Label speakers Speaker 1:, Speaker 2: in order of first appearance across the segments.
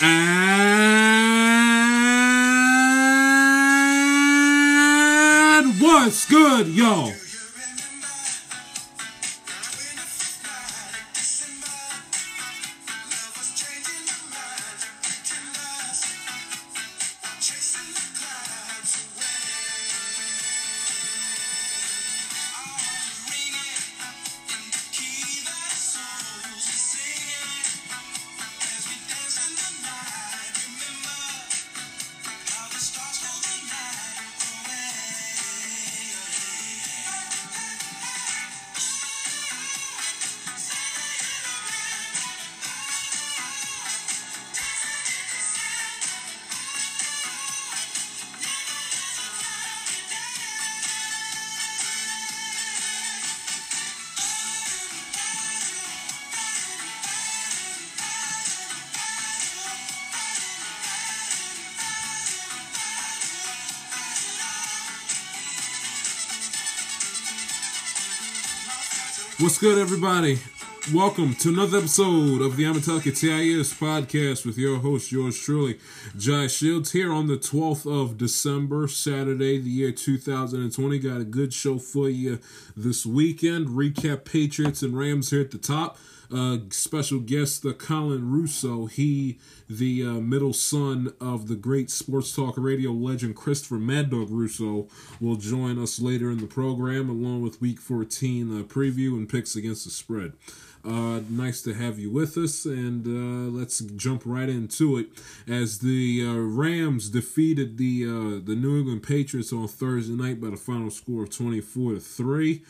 Speaker 1: And what's good, y'all? What's good, everybody? Welcome to another episode of the Amatelica TIS podcast with your host, yours truly, Jai Shields, here on the 12th of December, Saturday, the year 2020. Got a good show for you this weekend. Recap Patriots and Rams here at the top. Uh, special guest, the Colin Russo. He, the uh, middle son of the great sports talk radio legend Christopher Mad Dog Russo, will join us later in the program, along with Week 14 uh, preview and picks against the spread. Uh, nice to have you with us, and uh, let's jump right into it. As the uh, Rams defeated the uh, the New England Patriots on Thursday night by the final score of twenty four to three.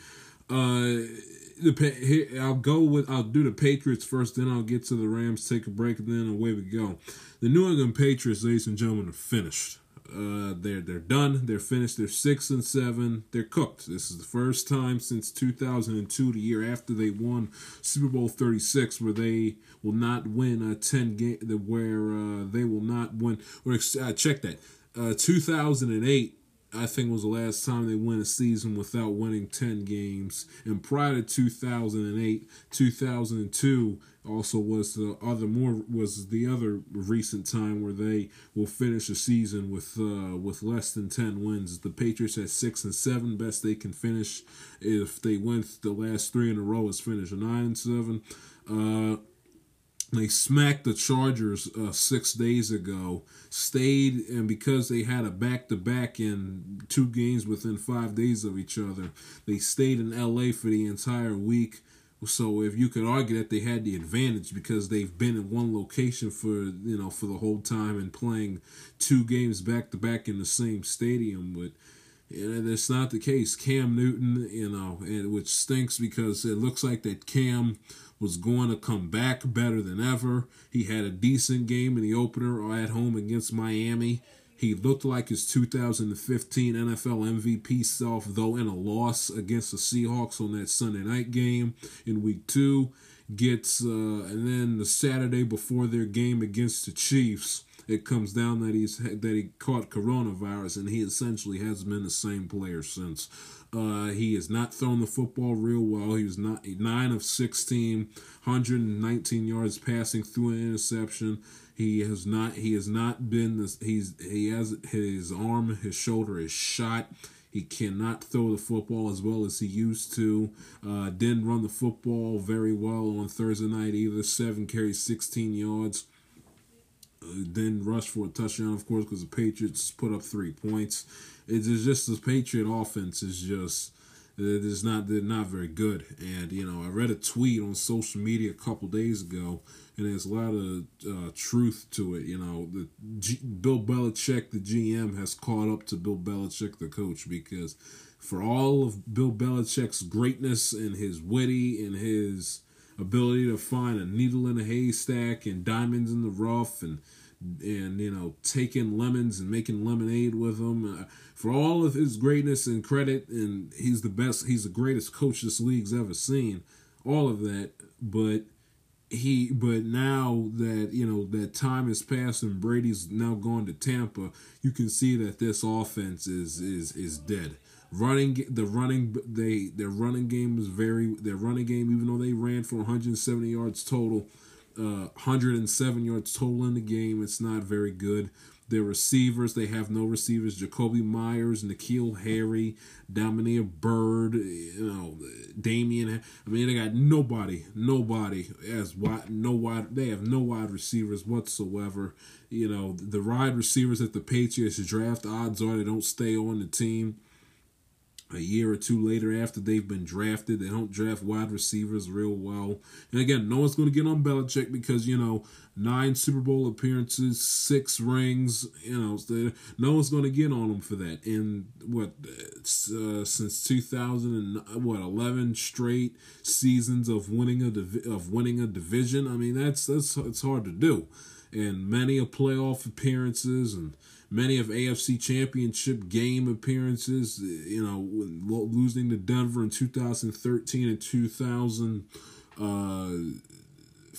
Speaker 1: The I'll go with I'll do the Patriots first, then I'll get to the Rams. Take a break, and then away we go. The New England Patriots, ladies and gentlemen, are finished. Uh, they're they're done. They're finished. They're six and seven. They're cooked. This is the first time since 2002, the year after they won Super Bowl 36, where they will not win a 10 game. Where uh, they will not win. Or uh, check that. Uh, 2008 I think was the last time they won a season without winning 10 games. And prior to 2008, 2002 also was the other more was the other recent time where they will finish a season with uh, with less than 10 wins. The Patriots at 6 and 7 best they can finish if they win the last 3 in a row is finish a 9 and 7. Uh they smacked the Chargers uh, six days ago. Stayed, and because they had a back to back in two games within five days of each other, they stayed in LA for the entire week. So if you could argue that they had the advantage because they've been in one location for you know for the whole time and playing two games back to back in the same stadium, but that's not the case. Cam Newton, you know, and which stinks because it looks like that Cam was going to come back better than ever. He had a decent game in the opener at home against Miami. He looked like his 2015 NFL MVP self, though in a loss against the Seahawks on that Sunday night game in week two. Gets uh, and then the Saturday before their game against the Chiefs, it comes down that he's that he caught coronavirus and he essentially has been the same player since. Uh, he has not thrown the football real well. He was not nine of 16, 119 yards passing through an interception. He has not. He has not been this. He's he has his arm, his shoulder is shot. He cannot throw the football as well as he used to. Uh, didn't run the football very well on Thursday night either. Seven carries, 16 yards. Uh, didn't rush for a touchdown, of course, because the Patriots put up three points. It's just the Patriot offense is just it is not they're not very good. And you know, I read a tweet on social media a couple days ago, and there's a lot of uh, truth to it. You know, the G- Bill Belichick, the GM, has caught up to Bill Belichick, the coach, because for all of Bill Belichick's greatness and his witty and his ability to find a needle in a haystack and diamonds in the rough and and you know taking lemons and making lemonade with them uh, for all of his greatness and credit and he's the best he's the greatest coach this league's ever seen all of that but he but now that you know that time has passed and Brady's now gone to Tampa you can see that this offense is is is dead. Running the running they their running game is very their running game even though they ran for 170 yards total uh, 107 yards total in the game. It's not very good. Their receivers, they have no receivers. Jakobi Meyers, N'Keal Harry, Damiere Byrd, you know, Damien. I mean, they got nobody, nobody as wide, no wide. They have no wide receivers whatsoever. You know, the wide receivers that the Patriots draft, odds are they don't stay on the team a year or two later after they've been drafted. They don't draft wide receivers real well. And again, no one's going to get on Belichick because, you know, nine Super Bowl appearances, six rings, you know, no one's going to get on him for that. And what, uh, since 2000 and what, 11 straight seasons of winning a, div- of winning a division. I mean, that's, that's, it's hard to do. And many of playoff appearances and, many of AFC Championship game appearances. You know, losing to Denver in 2013 and 2000. Uh,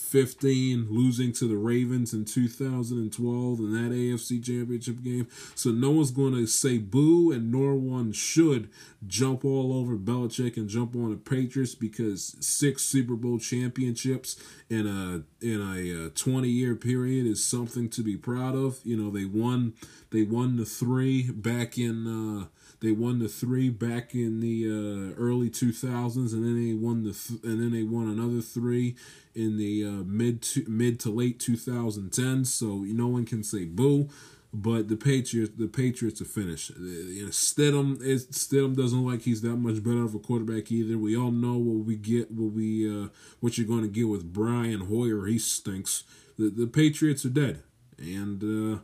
Speaker 1: 15, losing to the Ravens in 2012 in that AFC Championship game. So no one's going to say boo, and nor one should jump all over Belichick and jump on the Patriots because six Super Bowl championships in a in a 20 year period is something to be proud of. You know they won they won the three back in. Uh, they won the three back in the uh, early 2000s, and then they won the th- and then they won another three in the uh, mid to, mid to late 2010s. So no one can say boo. But the Patriots, the Patriots are finished. Uh, you know, Stidham is Stidham doesn't like he's that much better of a quarterback either. We all know what we get, what we uh, what you're going to get with Brian Hoyer. He stinks. The the Patriots are dead, and uh,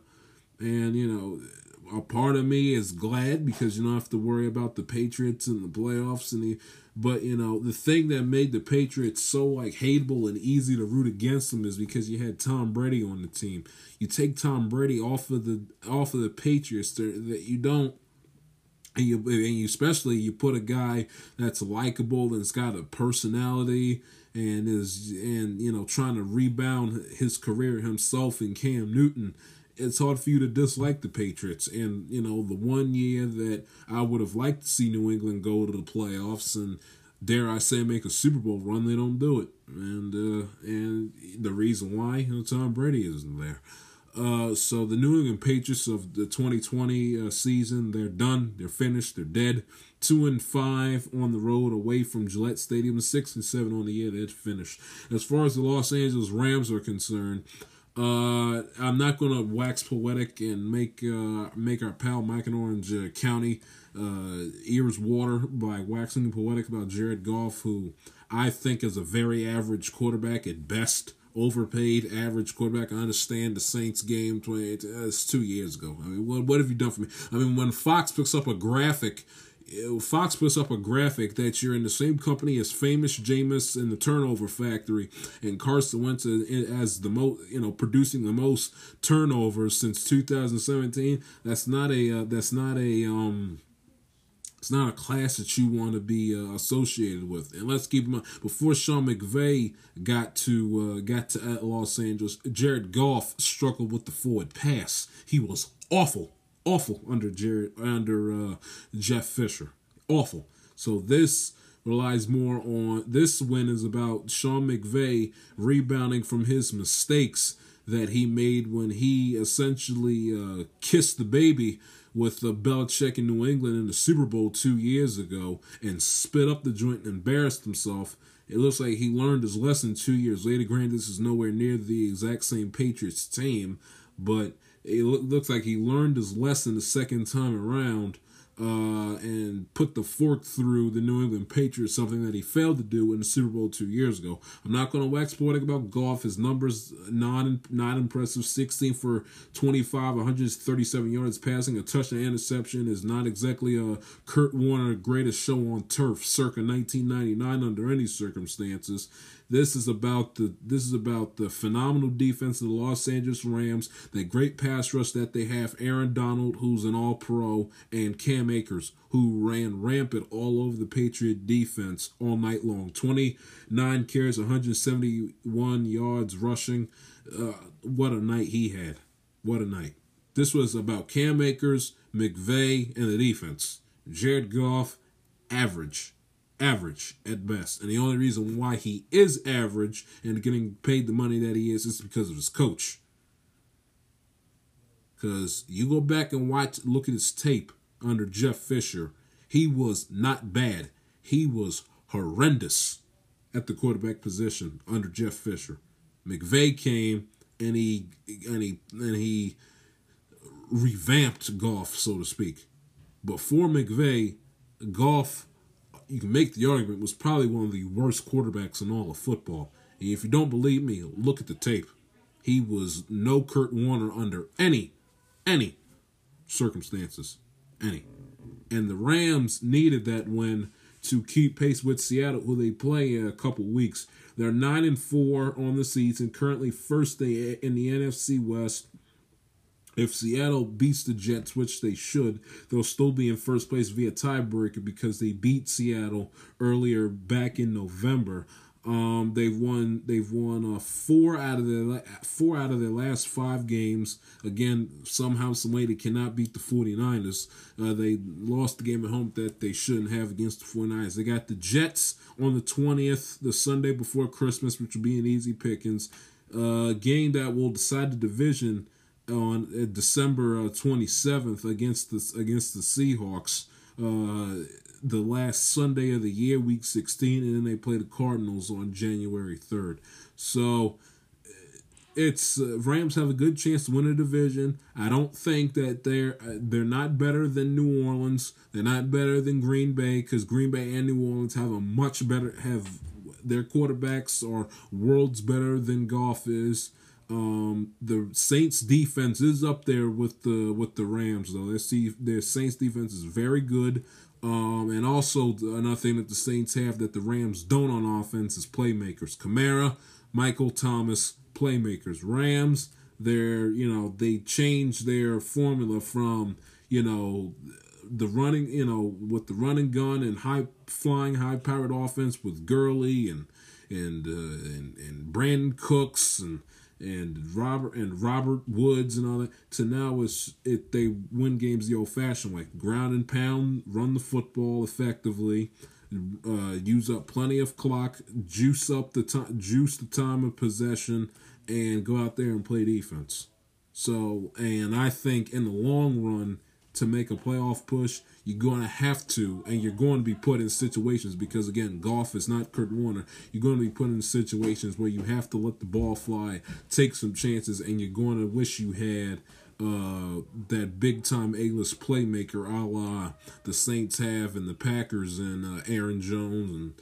Speaker 1: and you know a part of me is glad because you don't have to worry about the Patriots and the playoffs and the but you know the thing that made the Patriots so like hateable and easy to root against them is because you had Tom Brady on the team. You take Tom Brady off of the off of the Patriots that you don't and you, and you especially you put a guy that's likable and's got a personality and is and you know trying to rebound his career himself in Cam Newton it's hard for you to dislike the Patriots. And, you know, the one year that I would have liked to see New England go to the playoffs and dare I say make a Super Bowl run, they don't do it. And uh, and the reason why, you know, Tom Brady isn't there. Uh, so the New England Patriots of the 2020 uh, season, they're done. They're finished. They're dead. Two and five on the road away from Gillette Stadium. Six and seven on the year. They're finished. As far as the Los Angeles Rams are concerned, uh, I'm not gonna wax poetic and make uh, make our pal Mike and Orange uh, County uh, ears water by waxing poetic about Jared Goff, who I think is a very average quarterback at best, overpaid average quarterback. I understand the Saints game 20, it's two years ago. I mean, what what have you done for me? I mean, when Fox picks up a graphic Fox puts up a graphic that you're in the same company as famous Jameis in the Turnover Factory, and Carson Wentz as the most, you know, producing the most turnovers since 2017. That's not a uh, that's not a um. It's not a class that you want to be uh, associated with. And let's keep in mind, before Sean McVay got to uh, got to Los Angeles, Jared Goff struggled with the forward pass. He was awful awful under Jared under uh, Jeff Fisher. Awful. So this relies more on this win is about Sean McVay rebounding from his mistakes that he made when he essentially uh, kissed the baby with uh, Belichick in New England in the Super Bowl two years ago and spit up the joint and embarrassed himself. It looks like he learned his lesson two years later. Granted, this is nowhere near the exact same Patriots team, but it looks like he learned his lesson the second time around uh, and put the fork through the New England Patriots, something that he failed to do in the Super Bowl two years ago. I'm not going to wax poetic about Goff. His numbers not not impressive. 16 for 25, 137 yards passing, a touchdown interception is not exactly a Kurt Warner greatest show on turf circa 1999 under any circumstances. This is about the this is about the phenomenal defense of the Los Angeles Rams, the great pass rush that they have. Aaron Donald, who's an All Pro, and Cam Akers, who ran rampant all over the Patriot defense all night long. Twenty nine carries, 171 yards rushing. Uh, what a night he had! What a night! This was about Cam Akers, McVay, and the defense. Jared Goff, average average at best. And the only reason why he is average and getting paid the money that he is is because of his coach. Because you go back and watch, look at his tape under Jeff Fisher, he was not bad. He was horrendous at the quarterback position under Jeff Fisher. McVay came and he and he and he revamped Goff, so to speak. But for McVay, Goff, you can make the argument, was probably one of the worst quarterbacks in all of football. And if you don't believe me, look at the tape. He was no Kurt Warner under any, any circumstances. Any. And the Rams needed that win to keep pace with Seattle, who they play in a couple weeks. They're nine and four on the season, currently first in the NFC West. If Seattle beats the Jets, which they should, they'll still be in first place via tiebreaker because they beat Seattle earlier back in November. Um, they've won. They've won uh, four out of their four out of their last five games. Again, somehow, some way, they cannot beat the 49ers. Uh, they lost the game at home that they shouldn't have against the 49ers. They got the Jets on the 20th, the Sunday before Christmas, which will be an easy pickings. Uh, game that will decide the division on uh, December uh, 27th against the against the Seahawks. Uh, the last Sunday of the year, Week 16, and then they play the Cardinals on January 3rd. So it's uh, Rams have a good chance to win a division. I don't think that they're uh, they're not better than New Orleans. They're not better than Green Bay because Green Bay and New Orleans have a much better have their quarterbacks are worlds better than Goff is. Um, the Saints defense is up there with the with the Rams though. Their, their Saints defense is very good. Um, and also another thing that the Saints have that the Rams don't on offense is playmakers. Kamara, Michael Thomas, playmakers. Rams, they're you know they changed their formula from you know the running you know with the running gun and high flying high powered offense with Gurley and and uh, and and Brandin Cooks and and Robert and Robert Woods and all that to now is it they win games the old fashioned way. Ground and pound run the football effectively uh, use up plenty of clock juice up the time juice the time of possession and go out there and play defense. So and I think in the long run to make a playoff push, you're going to have to, and you're going to be put in situations because, again, Goff is not Kurt Warner. You're going to be put in situations where you have to let the ball fly, take some chances, and you're going to wish you had uh, that big time A list playmaker a la the Saints have and the Packers and uh, Aaron Jones and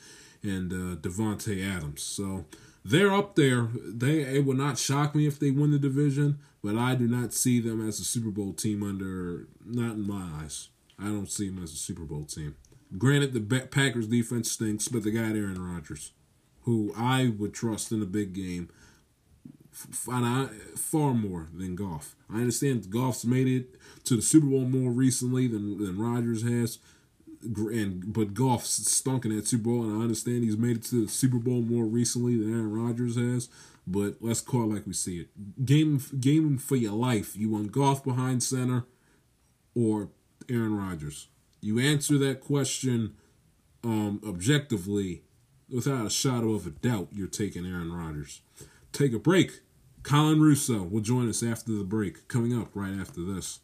Speaker 1: and uh, Davante Adams. So they're up there. They it would not shock me if they win the division, but I do not see them as a Super Bowl team under not in my eyes. I don't see them as a Super Bowl team. Granted, the Packers defense stinks, but they got Aaron Rodgers, who I would trust in a big game far more than Goff. I understand Goff's made it to the Super Bowl more recently than than Rodgers has and but Goff stunk in that Super Bowl, and I understand he's made it to the Super Bowl more recently than Aaron Rodgers has. But let's call it like we see it. Game game for your life. You want Goff behind center or Aaron Rodgers? You answer that question um, objectively, without a shadow of a doubt, you're taking Aaron Rodgers. Take a break. Colin Russo will join us after the break. Coming up right after this.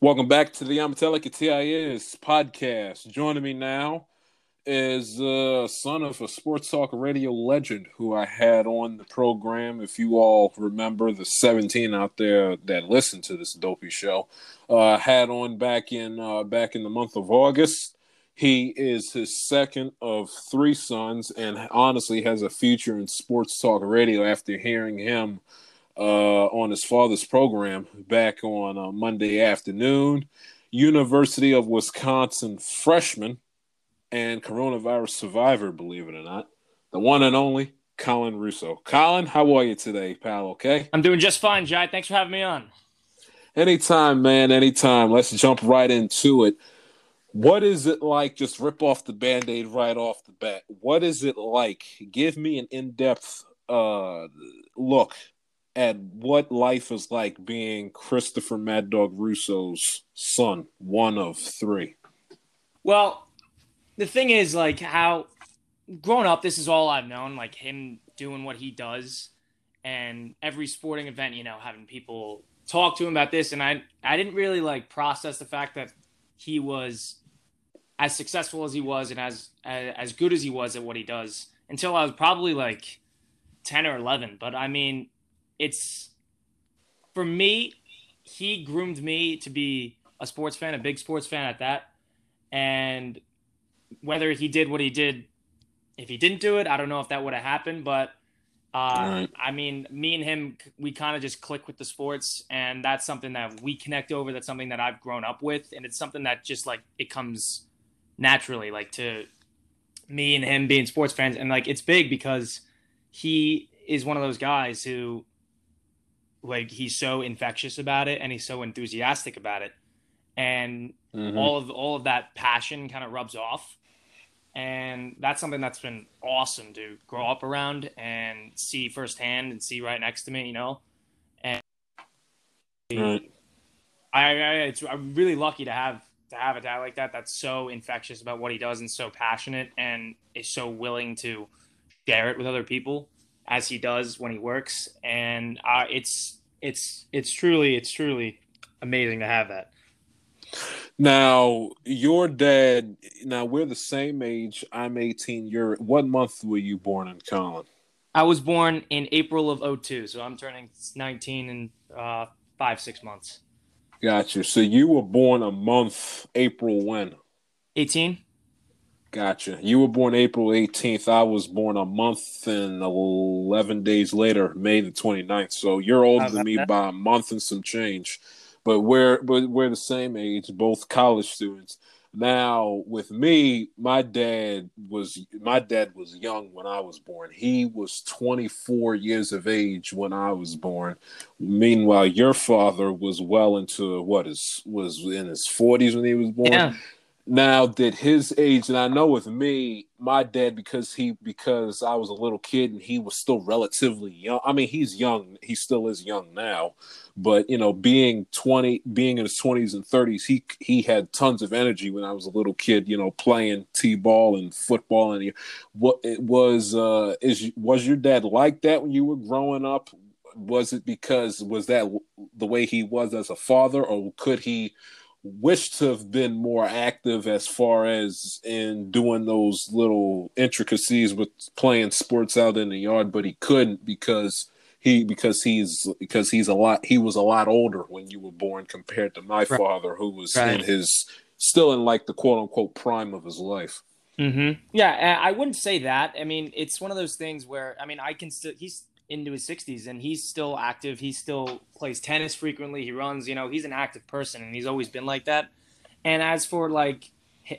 Speaker 1: Welcome back to the Amatelica TIS podcast. Joining me now is uh son of a sports talk radio legend who I had on the program. If you all remember the 17 out there that listened to this dopey show, uh had on back in uh back in the month of August. He is his second of three sons and honestly has a future in sports talk radio after hearing him uh, on his father's program back on uh, Monday afternoon. University of Wisconsin freshman and coronavirus survivor, believe it or not, the one and only Colin Russo. Colin, how are you today, pal? Okay,
Speaker 2: I'm doing just fine, Jai. Thanks for having me on.
Speaker 1: Anytime, man. Anytime. Let's jump right into it. What is it like? Just rip off the band aid right off the bat. What is it like? Give me an in depth uh, look at what life is like being Christopher Mad Dog Russo's son, one of three.
Speaker 2: Well, the thing is like how growing up, this is all I've known. Like him doing what he does, and every sporting event, you know, having people talk to him about this, and I I didn't really like process the fact that he was as successful as he was and as as good as he was at what he does until I was probably like 10 or 11 but I mean it's for me he groomed me to be a sports fan a big sports fan at that and whether he did what he did if he didn't do it I don't know if that would have happened but uh, right. I mean, me and him, we kind of just click with the sports, and that's something that we connect over. That's something that I've grown up with, and it's something that just like it comes naturally, like to me and him being sports fans, and like it's big because he is one of those guys who, like, he's so infectious about it, and he's so enthusiastic about it, and mm-hmm. all of all of that passion kind of rubs off and that's something that's been awesome to grow up around and see firsthand and see right next to me, you know. And right. I, I, it's, I'm really lucky to have to have a dad like that. That's so infectious about what he does and so passionate and is so willing to share it with other people as he does when he works. And uh, it's it's it's truly it's truly amazing to have that.
Speaker 1: Now, your dad, now we're the same age. I'm 18. You're what month were you born in Colin?
Speaker 2: I was born in April of 02, so I'm turning 19 in uh, five, six months.
Speaker 1: Gotcha. So you were born a month April when?
Speaker 2: 18.
Speaker 1: Gotcha. You were born April 18th. I was born a month and 11 days later, May the 29th. So you're older than me that? by a month and some change but we're but we're the same age, both college students. Now, with me, my dad was my dad was young when I was born. He was 24 years of age when I was born. Meanwhile, your father was well into what is was in his 40s when he was born. Yeah. Now, did his age, and I know with me, my dad, because he because I was a little kid and he was still relatively young. I mean, he's young. He still is young now, but you know, being twenty, being in his twenties and thirties, he he had tons of energy when I was a little kid. You know, playing t-ball and football, and what it was uh, is was your dad like that when you were growing up? Was it because was that the way he was as a father, or could he? Wish to have been more active as far as in doing those little intricacies with playing sports out in the yard, but he couldn't because he because he's because he's a lot he was a lot older when you were born compared to my right. father who was right. in his still in like the quote unquote prime of his life.
Speaker 2: Mm-hmm. Yeah, I wouldn't say that. I mean, it's one of those things where I mean, I can still he's into his 60s and he's still active. He still plays tennis frequently. He runs, you know, he's an active person and he's always been like that. And as for like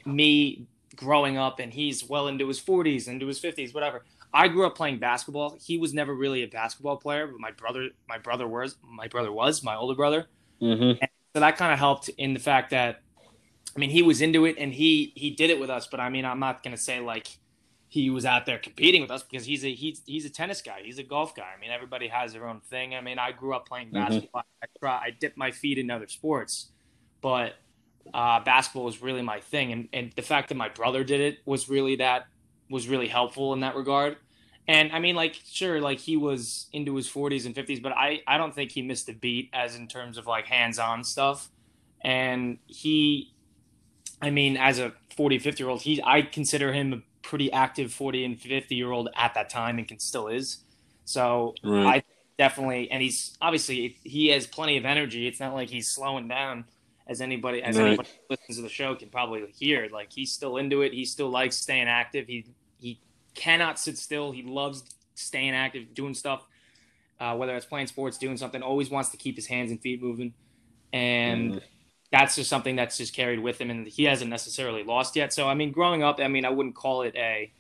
Speaker 2: me growing up and he's well into his 40s, into his 50s, whatever. I grew up playing basketball. He was never really a basketball player, but my brother, my brother was, my brother was, my older brother. Mm-hmm. so that kind of helped in the fact that, I mean, he was into it and he he did it with us. But I mean, I'm not gonna say like he was out there competing with us because he's a he's he's a tennis guy. He's a golf guy. I mean, everybody has their own thing. I mean, I grew up playing mm-hmm. basketball. Mm-hmm. I try I dipped my feet in other sports, but uh, basketball was really my thing. And and the fact that my brother did it was really that was really helpful in that regard. And I mean, like, sure, like he was into his 40s and 50s, but I, I don't think he missed a beat as in terms of like hands on stuff. And he, I mean, as a 40, 50 year old, he, I consider him pretty active 40 and 50 year old at that time and can still is. So right. I definitely, and he's obviously he has plenty of energy. It's not like he's slowing down as anybody as right. anybody listens to the show can probably hear. Like he's still into it. He still likes staying active. He he cannot sit still. He loves staying active, doing stuff. Uh, whether it's playing sports, doing something, always wants to keep his hands and feet moving, and mm that's just something that's just carried with him and he hasn't necessarily lost yet. So I mean, growing up, I mean, I wouldn't call it a,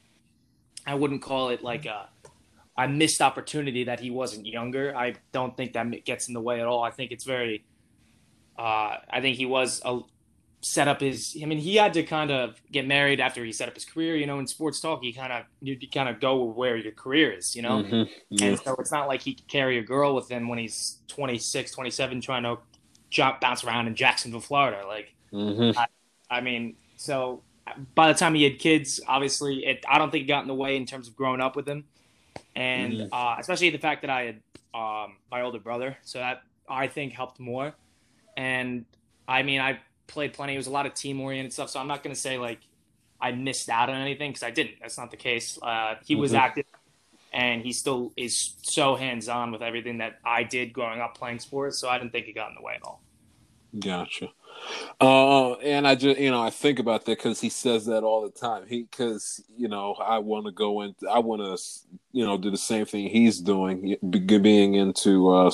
Speaker 2: I wouldn't call it like a, a missed opportunity that he wasn't younger. I don't think that gets in the way at all. I think it's very, uh, I think he was a set up his. I mean, he had to kind of get married after he set up his career. You know, in sports talk, you kind of you kind of go where your career is. You know, mm-hmm. yeah. and so it's not like he could carry a girl with him when he's 26, 27, trying to jump bounce around in Jacksonville, Florida. Like, mm-hmm. I, I, mean, so by the time he had kids, obviously, it, I don't think it got in the way in terms of growing up with him, and mm-hmm. uh, especially the fact that I had um, my older brother, so that I think helped more. And I mean, I played plenty. It was a lot of team oriented stuff, so I'm not going to say like I missed out on anything because I didn't. That's not the case. Uh, he mm-hmm. was active, and he still is so hands on with everything that I did growing up playing sports. So I didn't think it got in the way at all.
Speaker 1: Gotcha. Uh, and I just, you know, I think about that because he says that all the time. He, because you know, I want to go in, I want to, you know, do the same thing he's doing, being into uh,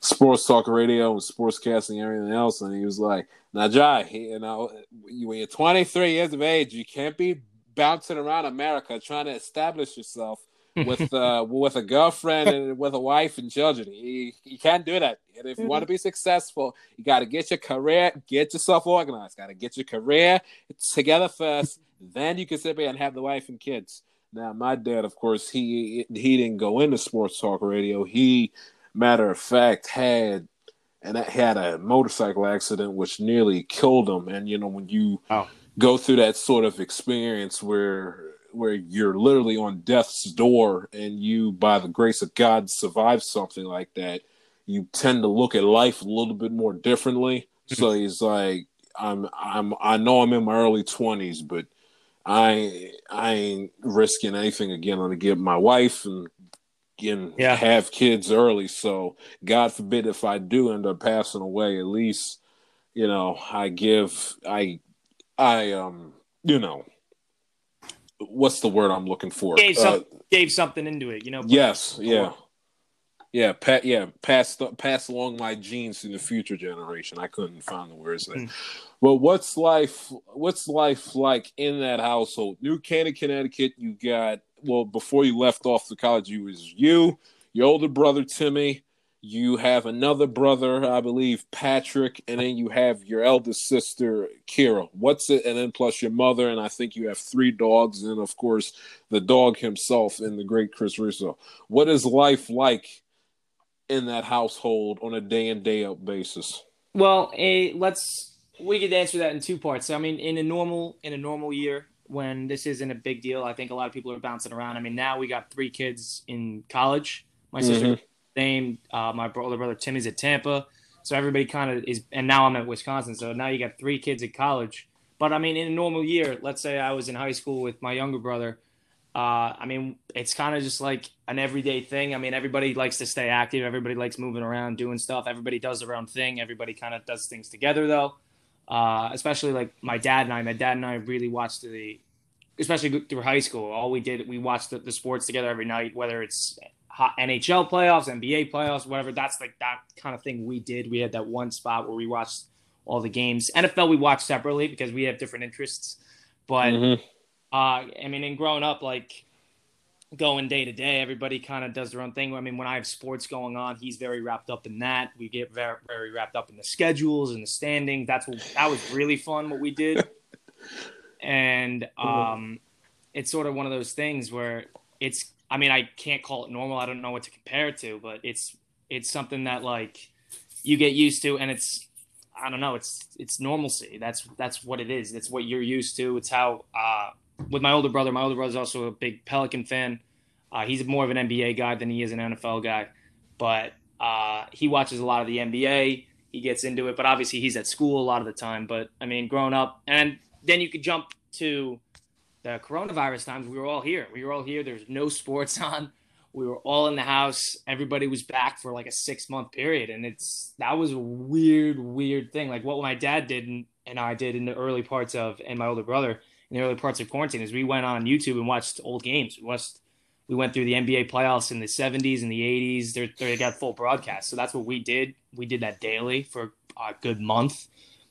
Speaker 1: sports talk radio and sportscasting and everything else. And he was like, "Now, Jai, you know, when you're 23 years of age, you can't be bouncing around America trying to establish yourself." With uh, with a girlfriend and with a wife and children. You, you can't do that. And if you want to be successful, you got to get your career, get yourself organized. Got to get your career together first. then you can sit there and have the wife and kids. Now, my dad, of course, he he didn't go into sports talk radio. He, matter of fact, had and had a motorcycle accident which nearly killed him. And you know, when you oh. go through that sort of experience where where you're literally on death's door and you by the grace of god survive something like that you tend to look at life a little bit more differently. So he's like i'm i'm i know i'm in my early 20s but i i ain't risking anything again. I'm gonna get my wife and and yeah. have kids early. So god forbid if i do end up passing away at least you know i give i i um you know what's the word I'm looking for?
Speaker 2: Gave, some, uh, gave something into it, you know.
Speaker 1: Yes, yeah, yeah, pat, yeah, pass pass along my genes to the future generation. I couldn't find the words there. Mm. Well, what's life? What's life like in that household? New Canaan, Connecticut. You got well before you left off the college. You was you, your older brother Timmy, you have another brother, I believe, Patrick, and then you have your eldest sister, Kira. What's it? And then plus your mother, and I think you have three dogs, and of course the dog himself and the great Chris Russo. What is life like in that household on a day in day out basis?
Speaker 2: Well, a, let's we could answer that in two parts. So, I mean, in a normal in a normal year when this isn't a big deal, I think a lot of people are bouncing around. I mean, now we got three kids in college. My sister mm-hmm. Mm-hmm. Uh, my older brother Timmy's at Tampa, so everybody kind of is. And now I'm at Wisconsin, so now you got three kids at college. But I mean, in a normal year, let's say I was in high school with my younger brother. Uh, I mean, it's kind of just like an everyday thing. I mean, everybody likes to stay active. Everybody likes moving around, doing stuff. Everybody does their own thing. Everybody kind of does things together, though. Uh, especially like my dad and I. My dad and I really watched the, especially through high school. All we did, we watched the, the sports together every night, whether it's NHL playoffs, NBA playoffs, whatever. That's like that kind of thing we did. We had that one spot where we watched all the games. NFL we watched separately because we have different interests. But mm-hmm. uh, I mean, in growing up, like going day to day, everybody kind of does their own thing. I mean, when I have sports going on, he's very wrapped up in that. We get very, very wrapped up in the schedules and the standings. That's what that was really fun what we did. and um, it's sort of one of those things where it's I mean, I can't call it normal. I don't know what to compare it to, but it's it's something that like you get used to, and it's I don't know. It's it's normalcy. That's that's what it is. That's what you're used to. It's how uh, with my older brother. My older brother's also a big Pelican fan. Uh, he's more of an NBA guy than he is an NFL guy, but uh, he watches a lot of the NBA. He gets into it, but obviously he's at school a lot of the time. But I mean, growing up, and then you could jump to the coronavirus times, we were all here. We were all here. There's no sports on. We were all in the house. Everybody was back for like a six month period, and it's that was a weird, weird thing. Like what my dad did and, and I did in the early parts of, and my older brother in the early parts of quarantine is we went on YouTube and watched old games. We watched, we went through the NBA playoffs in the 70s and the 80s. They're, they got full broadcast, so that's what we did. We did that daily for a good month.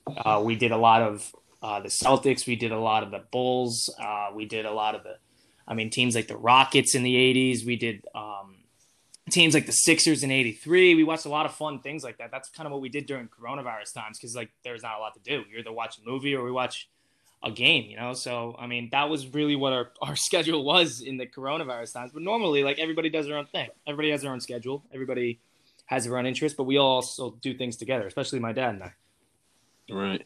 Speaker 2: Uh, we did a lot of uh, the Celtics. We did a lot of the Bulls. Uh, we did a lot of the, I mean, teams like the Rockets in the 80s. We did um, teams like the Sixers in 83. We watched a lot of fun things like that. That's kind of what we did during coronavirus times because, like, there's not a lot to do. You either watch a movie or we watch a game, you know? So, I mean, that was really what our, our schedule was in the coronavirus times. But normally, like, everybody does their own thing. Everybody has their own schedule. Everybody has their own interest, but we all also do things together, especially my dad and I.
Speaker 1: Right.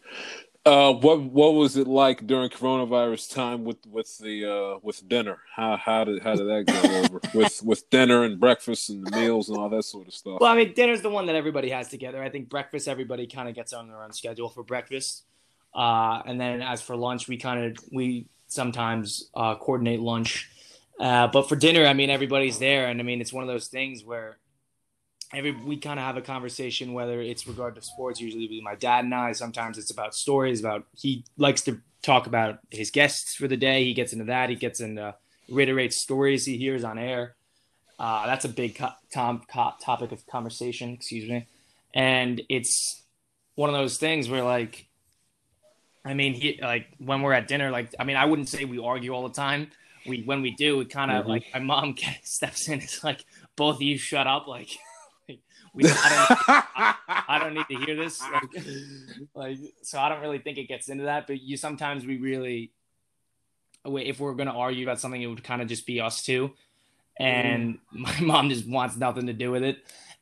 Speaker 1: Uh, what what was it like during coronavirus time with with the uh with dinner? How how did how did that go over with with dinner and breakfast and the meals and all that sort of stuff?
Speaker 2: Well, I mean, dinner's the one that everybody has together. I think breakfast, everybody kind of gets on their own schedule for breakfast. Uh, and then as for lunch, we kind of we sometimes uh, coordinate lunch. Uh, but for dinner, I mean, everybody's there, and I mean, it's one of those things where every we kind of have a conversation whether it's regard to sports usually with my dad and i. Sometimes it's about stories about he likes to talk about his guests for the day. He gets into that. He gets into reiterates stories he hears on air. Uh, that's a big co- tom- co- topic of conversation excuse me. And it's one of those things where like i mean he like when we're at dinner like i mean i wouldn't say we argue all the time. We when we do it kind of mm-hmm. like my mom steps in it's like both of you shut up like we, I, don't, I, don't need to hear this. Like, like, so I don't really think it gets into that. But you sometimes we really, if we're going to argue about something, it would kind of just be us two. And mm. my mom just wants nothing to do with it.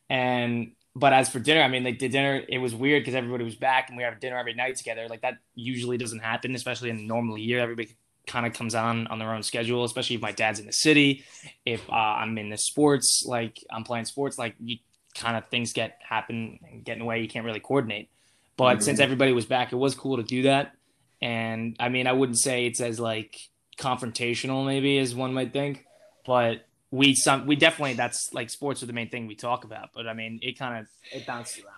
Speaker 2: And but as for dinner, I mean, like the dinner, it was weird because everybody was back and we have dinner every night together. Like that usually doesn't happen, especially in a normal year. Everybody kind of comes on on their own schedule, especially if my dad's in the city. If uh, I'm in the sports, like I'm playing sports, like you kind of things get happen and get in the way. You can't really coordinate. But mm-hmm. since everybody was back, it was cool to do that. And I mean, I wouldn't say it's as like confrontational maybe as one might think, but we some we definitely that's like sports are the main thing we talk about. But I mean, it kind of it bounced around.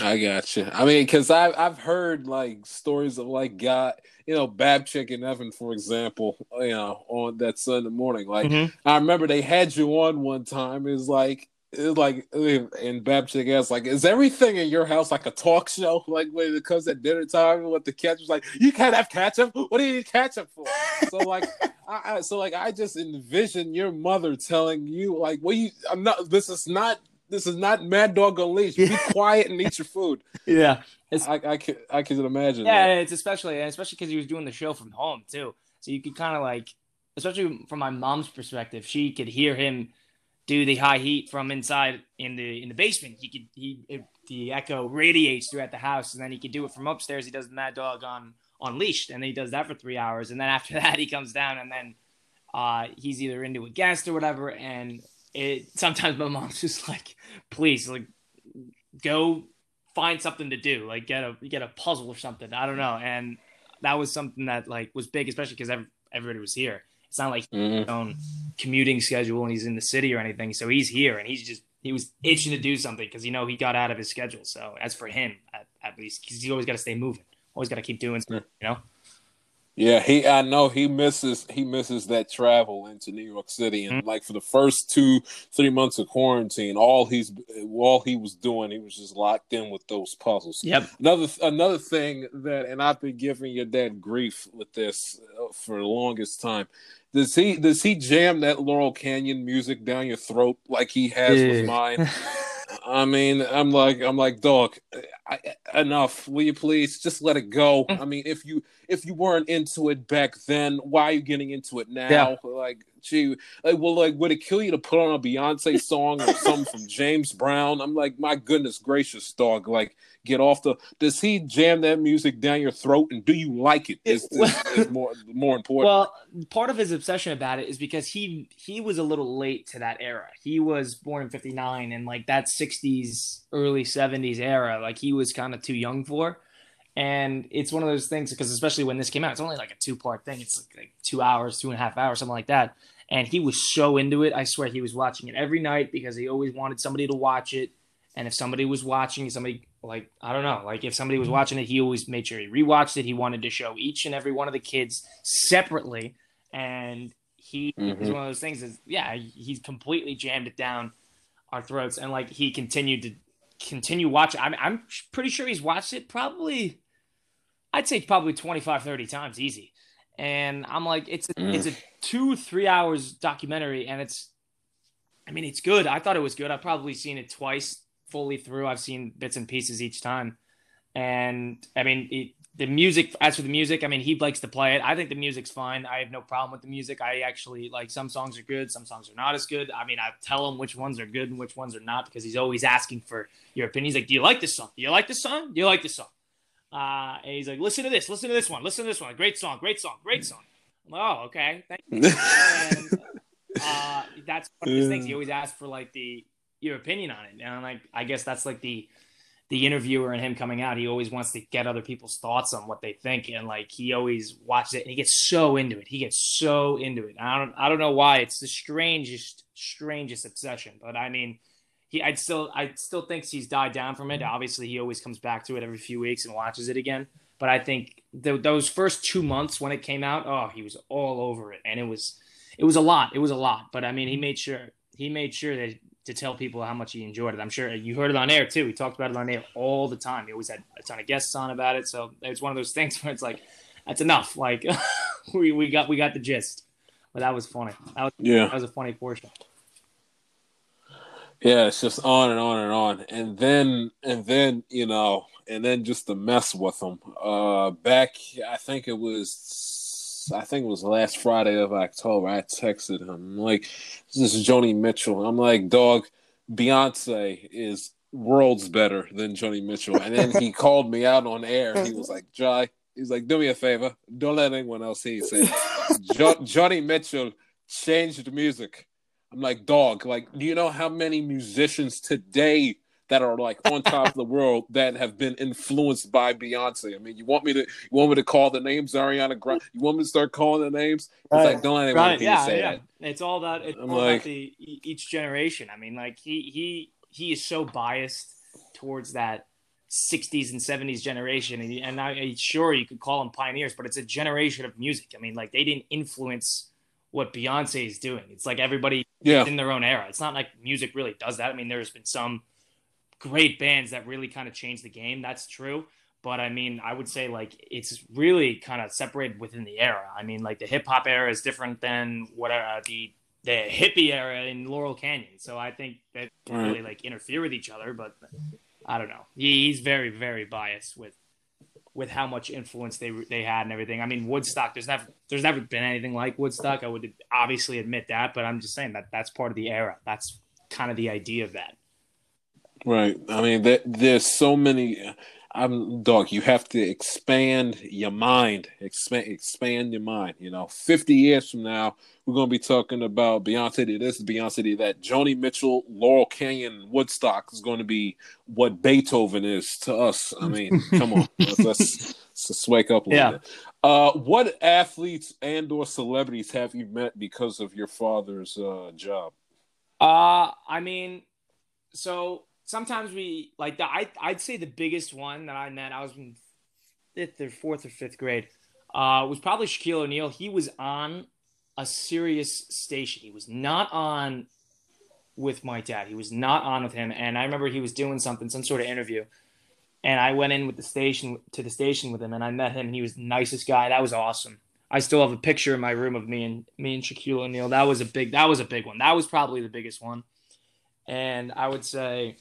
Speaker 1: I got you. I mean, because I've I've heard like stories of like God, you know, Babchick and Evan, for example, you know, on that Sunday morning. Like mm-hmm. I remember they had you on one time. Is like it's like and Babchick asked, like, is everything in your house like a talk show? Like when it comes at dinner time, what the catch was like, you can't have ketchup. What do you need ketchup for? so like, I, I, so like, I just envision your mother telling you, like, well, you, I'm not. This is not. This is not Mad Dog Unleashed. Be quiet and eat your food.
Speaker 2: Yeah,
Speaker 1: it's, I, I can I can imagine.
Speaker 2: Yeah, that. it's especially especially because he was doing the show from home too, so you could kind of like, especially from my mom's perspective, she could hear him do the high heat from inside in the in the basement. He could he it, the echo radiates throughout the house, and then he could do it from upstairs. He does the Mad Dog on Unleashed, and then he does that for three hours, and then after that he comes down, and then uh, he's either into a guest or whatever. And it sometimes my mom's just like, please, like, go find something to do, like get a get a puzzle or something. I don't know, and that was something that like was big, especially because everybody was here. It's not like mm-hmm. his own commuting schedule and he's in the city or anything. So he's here and he's just he was itching to do something because you know he got out of his schedule. So as for him, at, at least, because he's always got to stay moving, always got to keep doing something, you know.
Speaker 1: Yeah, he I know he misses he misses that travel into New York City and mm-hmm. like for the first 2 3 months of quarantine all he's all he was doing he was just locked in with those puzzles.
Speaker 2: Yep.
Speaker 1: Another another thing that and I've been giving your dad grief with this uh, for the longest time. Does he does he jam that Laurel Canyon music down your throat like he has yeah. with mine? I mean, I'm like, I'm like, dog, I, enough. Will you please just let it go? Mm. I mean, if you if you weren't into it back then, why are you getting into it now? Yeah. Like, gee, like, well, like, would it kill you to put on a Beyonce song or something from James Brown? I'm like, my goodness gracious, dog. Like, get off the. Does he jam that music down your throat, and do you like it? Is, is, is more more important.
Speaker 2: Well, part of his obsession about it is because he he was a little late to that era. He was born in '59, and like that '60s, early '70s era, like he was kind of too young for. And it's one of those things because especially when this came out, it's only like a two part thing. It's like, like two hours, two and a half hours, something like that. And he was so into it. I swear he was watching it every night because he always wanted somebody to watch it. And if somebody was watching, somebody like I don't know, like if somebody was mm-hmm. watching it, he always made sure he rewatched it. He wanted to show each and every one of the kids separately, and he mm-hmm. is one of those things. Is yeah, he's completely jammed it down our throats, and like he continued to continue watching. I'm I'm pretty sure he's watched it probably. I'd say probably 25, 30 times easy. And I'm like, it's a, mm. it's a two, three hours documentary, and it's, I mean, it's good. I thought it was good. I've probably seen it twice, fully through. I've seen bits and pieces each time, and I mean it, the music. As for the music, I mean he likes to play it. I think the music's fine. I have no problem with the music. I actually like some songs are good, some songs are not as good. I mean I tell him which ones are good and which ones are not because he's always asking for your opinion. He's like, "Do you like this song? Do you like this song? Do you like this song?" Uh, and he's like, listen to this, listen to this one, listen to this one. Great song, great song, great song. I'm like, oh, okay. Thank you. and, uh, that's one of his things. He always asks for like the your opinion on it. And like, I guess that's like the the interviewer and him coming out, he always wants to get other people's thoughts on what they think, and like he always watches it and he gets so into it. He gets so into it. I don't I don't know why. It's the strangest strangest obsession, but I mean, he I'd still I still thinks he's died down from it. Obviously, he always comes back to it every few weeks and watches it again. But I think those first two months when it came out, oh, he was all over it, and it was it was a lot. It was a lot. But I mean, he made sure he made sure that to tell people how much he enjoyed it. I'm sure you heard it on air too. He talked about it on air all the time. He always had a ton of guests on about it. So it's one of those things where it's like, that's enough. Like we, we got we got the gist. But that was funny. That was,
Speaker 1: yeah,
Speaker 2: that was a funny portion.
Speaker 1: Yeah, it's just on and on and on, and then and then you know, and then just to mess with them. Uh, back, I think it was I think it was last Friday of October. I texted him I'm like, "This is Joni Mitchell." I'm like, "Dog, Beyonce is worlds better than Joni Mitchell." And then he called me out on air. He was like, "Jai," he's like, "Do me a favor, don't let anyone else hear you say jo- Joni Mitchell changed the music." I'm like, "Dog, like, do you know how many musicians today?" That are like on top of the world that have been influenced by Beyonce. I mean, you want me to you want me to call the names Ariana Grande? You want me to start calling the names? It's right. like don't let anyone right. yeah, say yeah. that.
Speaker 2: It's all about it's all like, about the each generation. I mean, like he he he is so biased towards that 60s and 70s generation and, and I, sure you could call them pioneers but it's a generation of music i mean like they didn't influence what beyonce is doing it's like everybody yeah. in their own era it's not like music really does that i mean there's been some great bands that really kind of changed the game. That's true. But I mean, I would say like it's really kind of separated within the era. I mean, like the hip hop era is different than what uh, the the hippie era in Laurel Canyon. So I think that right. really like interfere with each other. But I don't know. he's very very biased with with how much influence they they had and everything. I mean, Woodstock. There's never there's never been anything like Woodstock. I would obviously admit that, but I'm just saying that that's part of the era. That's kind of the idea of that.
Speaker 1: Right. I mean, there, there's so many. I'm dog. You have to expand your mind. Expand, expand your mind. You know, 50 years from now, we're gonna be talking about Beyonce did this, Beyonce did that. Joni Mitchell, Laurel Canyon, Woodstock is going to be what Beethoven is to us. I mean, come on, let's, let's, let's, wake up a little yeah. bit. Uh, what athletes and or celebrities have you met because of your father's uh, job?
Speaker 2: Uh, I mean, so sometimes we like the I I'd say the biggest one that I met I was in fifth or fourth or fifth grade uh, was probably Shaquille O'Neal. He was on a Sirius station. He was not on with my dad. He was not on with him. And I remember he was doing something, some sort of interview. And I went in with the station to the station with him, and I met him. and He was the nicest guy. That was awesome. I still have a picture in my room of me and me and Shaquille O'Neal. That was a big. That was a big one. That was probably the biggest one. And I would say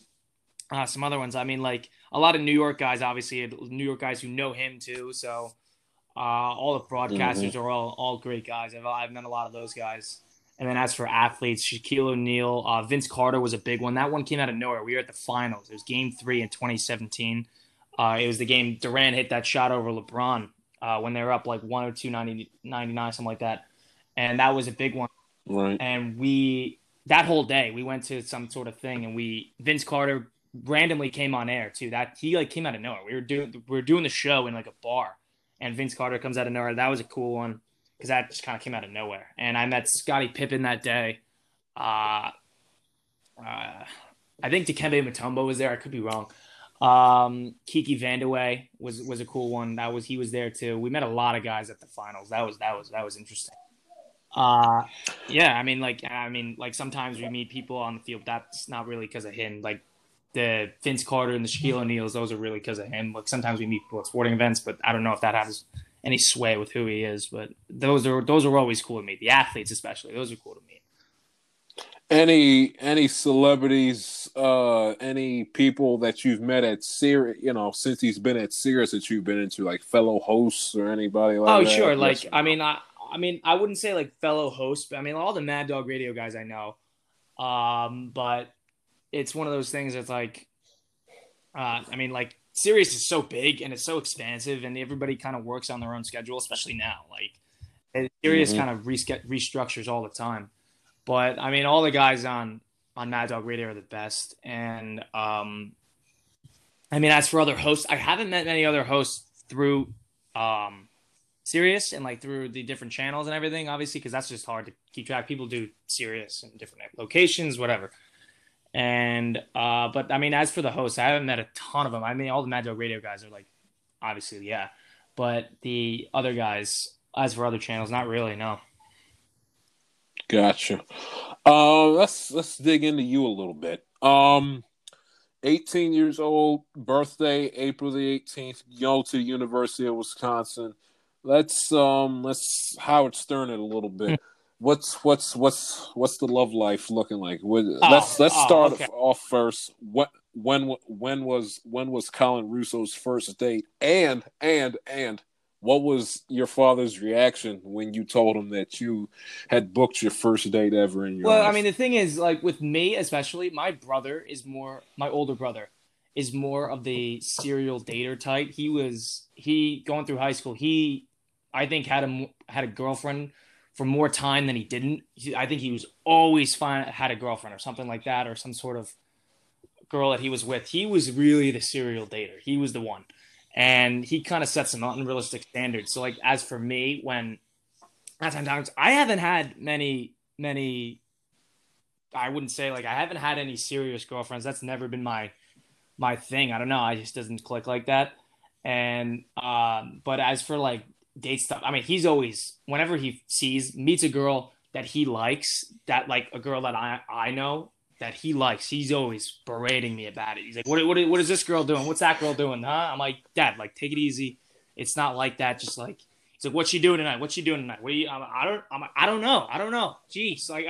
Speaker 2: uh, some other ones. I mean, like a lot of New York guys, obviously, New York guys who know him too. So uh, all the broadcasters mm-hmm. are all, all great guys. I've, I've met a lot of those guys. And then as for athletes, Shaquille O'Neal, uh, Vince Carter was a big one. That one came out of nowhere. We were at the finals. It was game three in 2017. Uh, it was the game Durant hit that shot over LeBron uh, when they were up like 102 99, something like that. And that was a big one.
Speaker 1: Right.
Speaker 2: And we, that whole day, we went to some sort of thing and we, Vince Carter randomly came on air too. That he like came out of nowhere. We were doing we were doing the show in like a bar, and Vince Carter comes out of nowhere. That was a cool one because that just kind of came out of nowhere. And I met Scottie Pippen that day. Uh, uh, I think Dikembe Mutombo was there. I could be wrong. Um, Kiki Vandeweghe was was a cool one. That was he was there too. We met a lot of guys at the finals. That was that was that was interesting. Uh, yeah, I mean, like, I mean, like sometimes we meet people on the field. That's not really because of him. Like the Vince Carter and the Shaquille O'Neals, those are really because of him. Like sometimes we meet people at sporting events, but I don't know if that has any sway with who he is. But those are those are always cool to me. The athletes, especially, those are cool to me.
Speaker 1: Any any celebrities, uh, any people that you've met at Sirius, you know, since he's been at Sirius that you've been into, like fellow hosts or anybody like
Speaker 2: oh,
Speaker 1: that?
Speaker 2: sure. Like I mean, I I mean, I wouldn't say like fellow hosts, but I mean all the Mad Dog Radio guys I know. Um, but it's one of those things that's like, uh, I mean, like Sirius is so big and it's so expansive, and everybody kind of works on their own schedule, especially now. Like Sirius mm-hmm. kind of restructures all the time. But I mean, all the guys on on Mad Dog Radio are the best, and um, I mean, as for other hosts, I haven't met many other hosts through um, Sirius and like through the different channels and everything, obviously, because that's just hard to keep track. People do Sirius in different locations, whatever. And uh, but I mean, as for the hosts, I haven't met a ton of them. I mean, all the Mad Dog Radio guys are like, obviously, yeah, but the other guys, as for other channels, not really. No.
Speaker 1: Gotcha. Uh, let's let's dig into you a little bit. Um, 18 years old, birthday April the 18th, go to the University of Wisconsin. Let's um let's Howard Stern it a little bit. what's what's what's what's the love life looking like? oh, let's let's oh, start okay. off first. What when when was when was Colin Russo's first date? And and and what was your father's reaction when you told him that you had booked your first date ever in your
Speaker 2: well
Speaker 1: life?
Speaker 2: i mean the thing is like with me especially my brother is more my older brother is more of the serial dater type he was he going through high school he i think had a had a girlfriend for more time than he didn't i think he was always fine had a girlfriend or something like that or some sort of girl that he was with he was really the serial dater he was the one and he kind of sets some unrealistic standards. So like as for me, when at times I haven't had many many. I wouldn't say like I haven't had any serious girlfriends. That's never been my my thing. I don't know. I just doesn't click like that. And um, but as for like date stuff, I mean, he's always whenever he sees meets a girl that he likes, that like a girl that I I know, that he likes, he's always berating me about it. He's like, what, what, what is this girl doing? What's that girl doing? Huh? I'm like, Dad, like, take it easy. It's not like that. Just like, he's like, what's she doing tonight? What's she doing tonight? What you, I'm, I don't, I'm, I don't know. I don't know. Jeez. Like,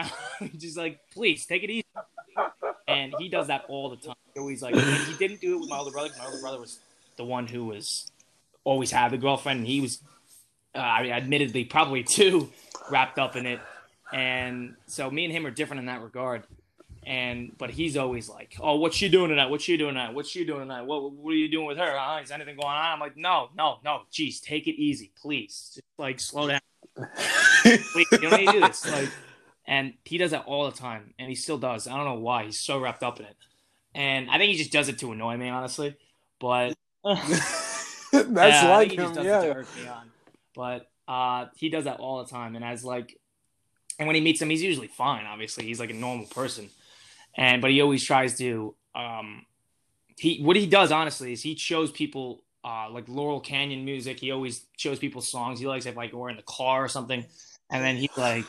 Speaker 2: just like, please take it easy. And he does that all the time. He always like, he didn't do it with my older brother. My older brother was the one who was always had the girlfriend. And he was, uh, I mean, admittedly, probably too wrapped up in it. And so me and him are different in that regard. And but he's always like, "Oh, what's she doing tonight? What's she doing tonight? What's she doing tonight? What What are you doing with her? Huh? Is anything going on?" I'm like, "No, no, no. Jeez, take it easy, please. Just like slow down. please, you don't need to do this." Like, and he does that all the time, and he still does. I don't know why. He's so wrapped up in it, and I think he just does it to annoy me, honestly. But
Speaker 1: that's like yeah, like him, yeah.
Speaker 2: But uh, he does that all the time, and as like, and when he meets him, he's usually fine. Obviously, he's like a normal person and but he always tries to um he what he does honestly is he shows people uh like Laurel Canyon music. He always shows people songs he likes if like we're in the car or something. And then he like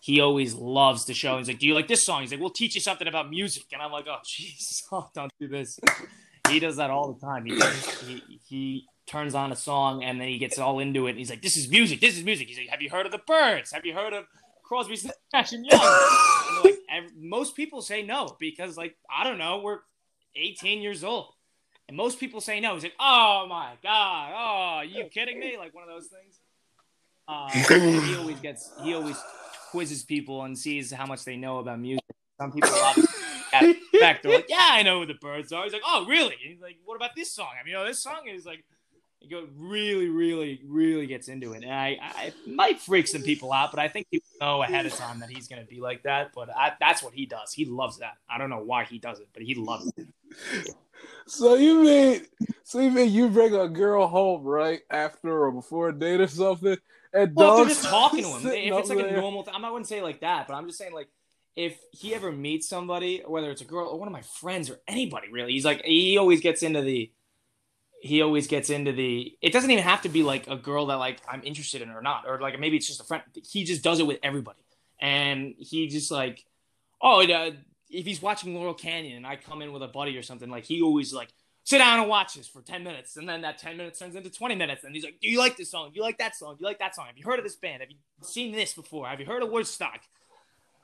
Speaker 2: he always loves to show. He's like, "Do you like this song?" He's like, "We'll teach you something about music." And I'm like, "Oh, jeez, oh, don't do this." He does that all the time. He, he he turns on a song and then he gets all into it. And he's like, "This is music. This is music." He's like, "Have you heard of the Byrds? Have you heard of Crosby, Nash and Young. like, most people say no because, like, I don't know, we're 18 years old, and most people say no. He's like, "Oh my god, oh, are you kidding me?" Like one of those things. Uh, he always gets, he always quizzes people and sees how much they know about music. Some people back, they're like, "Yeah, I know who the Byrds are." He's like, "Oh, really?" He's like, "What about this song?" I mean, you know, this song is like he go really, really, really gets into it, and I, I might freak some people out, but I think people know ahead of time that he's going to be like that. But I, that's what he does. He loves that. I don't know why he does it, but he loves it.
Speaker 1: So you mean, so you mean you bring a girl home right after or before a date or something, and
Speaker 2: well, dogs just talking to him. If it's like there. a normal, th- I wouldn't say like that, but I'm just saying like if he ever meets somebody, whether it's a girl or one of my friends or anybody really, he's like he always gets into the he always gets into the it doesn't even have to be like a girl that like i'm interested in or not or like maybe it's just a friend. He just does it with everybody. And he just like oh uh, if he's watching laurel canyon and i come in with a buddy or something like he always like sit down and watch this for 10 minutes. And then that 10 minutes turns into 20 minutes and he's like do you like this song? Do you like that song? Do you like that song? Have you heard of this band? Have you seen this before? Have you heard of woodstock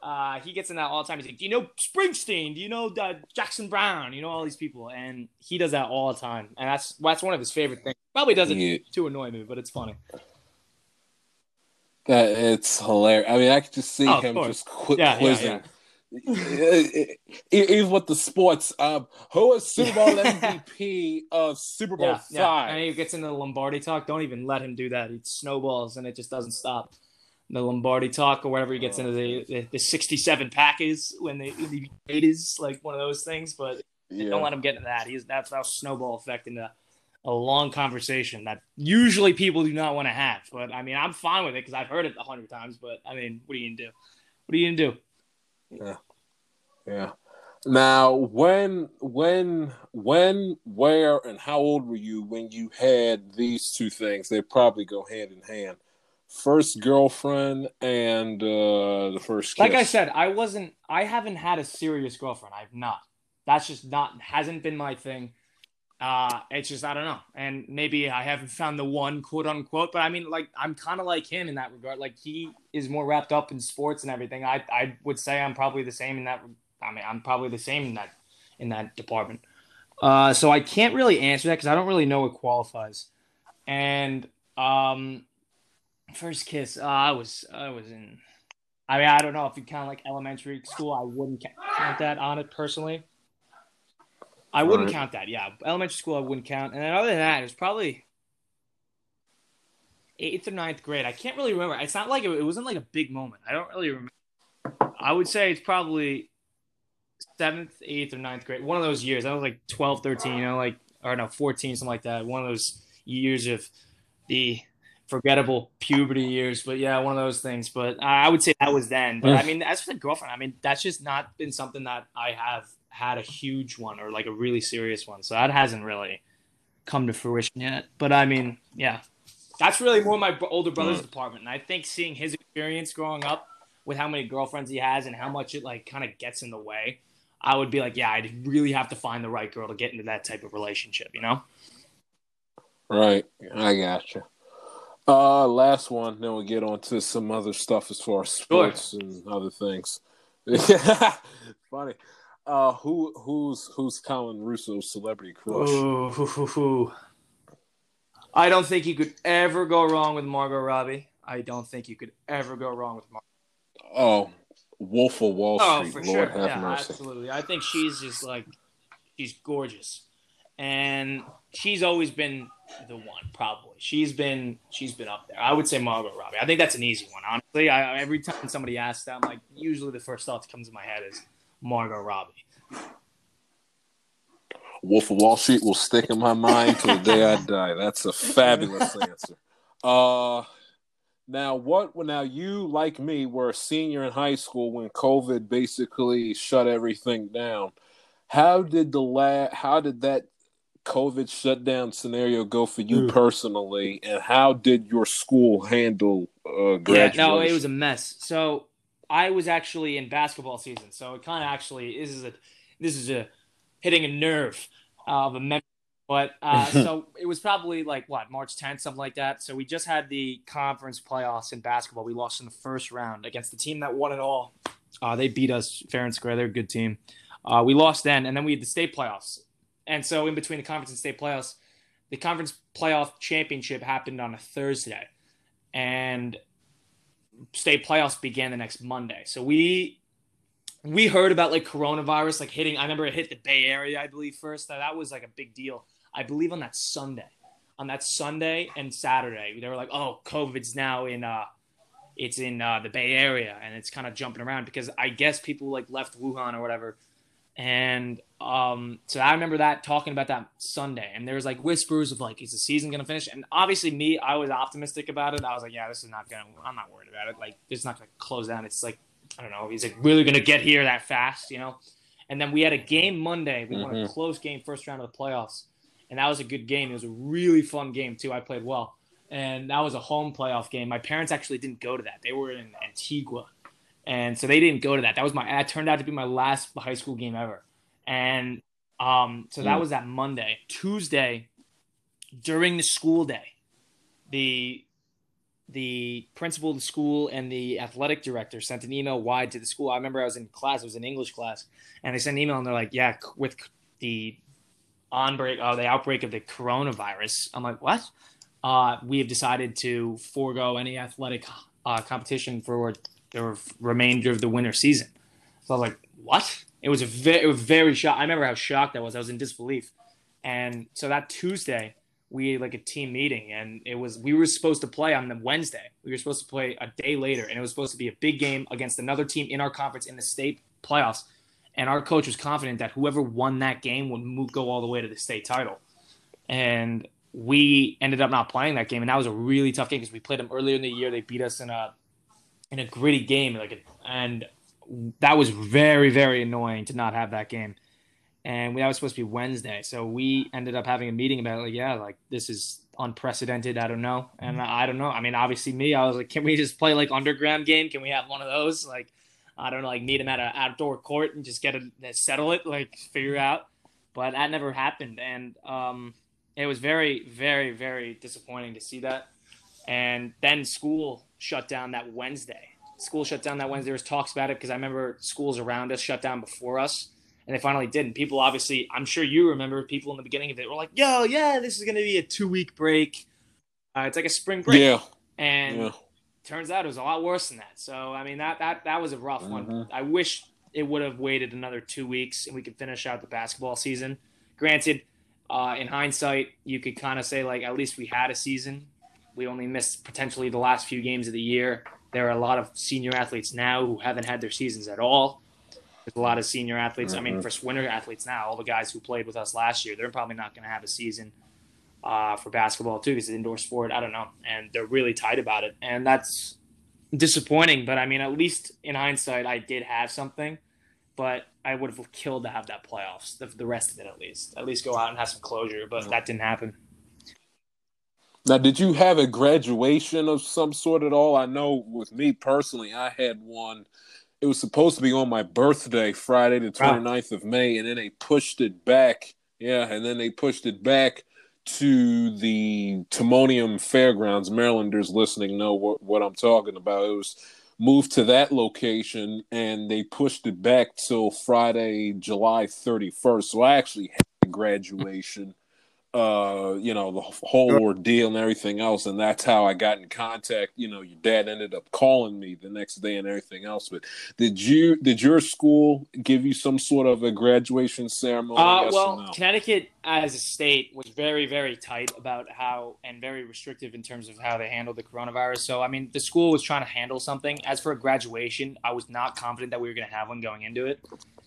Speaker 2: uh, he gets in that all the time. He's like, "Do you know Springsteen? Do you know uh, Jackson Browne? You know all these people?" And he does that all the time, and that's that's one of his favorite things. Probably doesn't yeah. to annoy me, but it's funny.
Speaker 1: That it's hilarious. I mean, I could just see oh, him just qu- yeah, quizzing, yeah, even with the sports, um, who is Super Bowl MVP of Super Bowl
Speaker 2: yeah,
Speaker 1: five?
Speaker 2: And he gets into the Lombardi talk. Don't even let him do that. He snowballs and it just doesn't stop. The Lombardi talk or whatever he gets oh, into the, the, the 67 Packers when they the eight is like one of those things, but yeah. don't let him get into that. He's that's that snowball effect into a long conversation that usually people do not want to have. But I mean, I'm fine with it because I've heard it a hundred times. But I mean, what are you gonna do? What are you gonna do?
Speaker 1: Yeah. Yeah. Now, when, when, when, where, and how old were you when you had these two things? They probably go hand in hand. First girlfriend and uh, the first. Kiss.
Speaker 2: Like I said, I wasn't. I haven't had a serious girlfriend. I've not. That's just not hasn't been my thing. Uh, it's just I don't know, and maybe I haven't found the one quote unquote. But I mean, like I'm kind of like him in that regard. Like he is more wrapped up in sports and everything. I I would say I'm probably the same in that. I mean, I'm probably the same in that in that department. Uh, so I can't really answer that because I don't really know what qualifies. And um, first kiss, uh, I was I was in. I mean, I don't know if you count like elementary school. I wouldn't count that on it personally. I wouldn't right. count that. Yeah, elementary school I wouldn't count. And then other than that, it was probably eighth or ninth grade. I can't really remember. It's not like it, it wasn't like a big moment. I don't really remember. I would say it's probably seventh, eighth, or ninth grade. One of those years. I was like 12, 13, you know, like or no, 14, something like that. One of those years of the forgettable puberty years. But yeah, one of those things. But I would say that was then. But I mean, as for the girlfriend, I mean, that's just not been something that I have had a huge one or like a really serious one. So that hasn't really come to fruition yet. But I mean, yeah, that's really more my older brother's mm. department. And I think seeing his experience growing up with how many girlfriends he has and how much it like kind of gets in the way, I would be like, yeah, I'd really have to find the right girl to get into that type of relationship, you know?
Speaker 1: Right. I gotcha. Uh, last one, then we'll get on to some other stuff as far as sports sure. and other things. Funny. Uh, who who's who's Colin Russo's celebrity crush? Ooh, hoo, hoo, hoo.
Speaker 2: I don't think you could ever go wrong with Margot Robbie. I don't think you could ever go wrong with Margot.
Speaker 1: Oh, Wolf of Wall oh, Street. Oh, for Lord sure. yeah, mercy.
Speaker 2: absolutely. I think she's just like she's gorgeous, and she's always been the one. Probably she's been she's been up there. I would say Margot Robbie. I think that's an easy one. Honestly, I, every time somebody asks that, I'm like, usually the first thought that comes in my head is Margot Robbie.
Speaker 1: Wolf of Wall Street will stick in my mind till the day I die. That's a fabulous answer. Uh, now what? When now you, like me, were a senior in high school when COVID basically shut everything down. How did the la- How did that COVID shutdown scenario go for you mm. personally, and how did your school handle uh, graduation?
Speaker 2: Yeah, no, it was a mess. So I was actually in basketball season, so it kind of actually this is a this is a hitting a nerve of a memory. But uh, so it was probably like what March 10th, something like that. So we just had the conference playoffs in basketball. We lost in the first round against the team that won it all. Uh, they beat us fair and square. They're a good team. Uh, we lost then, and then we had the state playoffs. And so in between the conference and state playoffs, the conference playoff championship happened on a Thursday, and state playoffs began the next Monday. So we we heard about like coronavirus like hitting. I remember it hit the Bay Area, I believe first. That that was like a big deal. I believe on that Sunday, on that Sunday and Saturday, they were like, "Oh, COVID's now in uh, it's in uh, the Bay Area and it's kind of jumping around because I guess people like left Wuhan or whatever." And um, so I remember that talking about that Sunday, and there was like whispers of like, is the season gonna finish? And obviously, me, I was optimistic about it. I was like, yeah, this is not gonna. I'm not worried about it. Like, it's not gonna close down. It's like, I don't know. He's like really gonna get here that fast, you know. And then we had a game Monday. We mm-hmm. won a mm-hmm. close game, first round of the playoffs, and that was a good game. It was a really fun game too. I played well, and that was a home playoff game. My parents actually didn't go to that. They were in Antigua, and so they didn't go to that. That was my. That turned out to be my last high school game ever and um, so that mm. was that Monday. Tuesday, during the school day, the the principal of the school and the athletic director sent an email wide to the school. I remember I was in class; it was an English class, and they sent an email and they're like, "Yeah, with the on break, uh, the outbreak of the coronavirus." I'm like, "What?" Uh, we have decided to forego any athletic uh, competition for the remainder of the winter season. So I was like, what? It was a very, very shocked. I remember how shocked I was. I was in disbelief. And so that Tuesday, we had like a team meeting, and it was we were supposed to play on the Wednesday. We were supposed to play a day later, and it was supposed to be a big game against another team in our conference in the state playoffs. And our coach was confident that whoever won that game would move, go all the way to the state title. And we ended up not playing that game, and that was a really tough game because we played them earlier in the year. They beat us in a in a gritty game, like a, and that was very very annoying to not have that game. And that was supposed to be wednesday. So we ended up having a meeting about it like yeah like this is unprecedented. I don't know. And i don't know. I mean obviously me i was like can we just play like underground game? Can we have one of those? Like i don't know like meet him at an outdoor court and just get it settle it like figure out. But that never happened. And um it was very very very disappointing to see that. And then school shut down that wednesday school shut down that Wednesday. There was talks about it because I remember schools around us shut down before us, and they finally did. And people, obviously, I'm sure you remember, people in the beginning of it were like, "Yo, yeah, this is going to be a two week break. Uh, it's like a spring break."
Speaker 1: Yeah.
Speaker 2: And yeah. turns out it was a lot worse than that. So I mean, that that that was a rough mm-hmm. one. I wish it would have waited another two weeks and we could finish out the basketball season. Granted, uh, in hindsight, you could kind of say like at least we had a season. We only missed potentially the last few games of the year there are a lot of senior athletes now who haven't had their seasons at all. There's a lot of senior athletes. Mm-hmm. I mean, mm-hmm. for winter athletes now, all the guys who played with us last year, they're probably not going to have a season uh, for basketball too because it's indoor sport. I don't know, and they're really tight about it, and that's disappointing. But I mean, at least in hindsight, I did have something, but I would have killed to have that playoffs, the, the rest of it at least. At least go out and have some closure, but that didn't happen.
Speaker 1: Now, did you have a graduation of some sort at all? I know with me personally, I had one. It was supposed to be on my birthday, Friday the 29th wow. of May, and then they pushed it back. Yeah, and then they pushed it back to the Timonium Fairgrounds. Marylanders listening know what, what I'm talking about. It was moved to that location and they pushed it back till Friday, July 31st. So I actually had a graduation uh, you know, the whole ordeal and everything else. And that's how I got in contact. You know, your dad ended up calling me the next day and everything else. But did you, did your school give you some sort of a graduation ceremony?
Speaker 2: Uh, well, no? Connecticut as a state was very, very tight about how, and very restrictive in terms of how they handled the coronavirus. So, I mean, the school was trying to handle something. As for a graduation, I was not confident that we were going to have one going into it.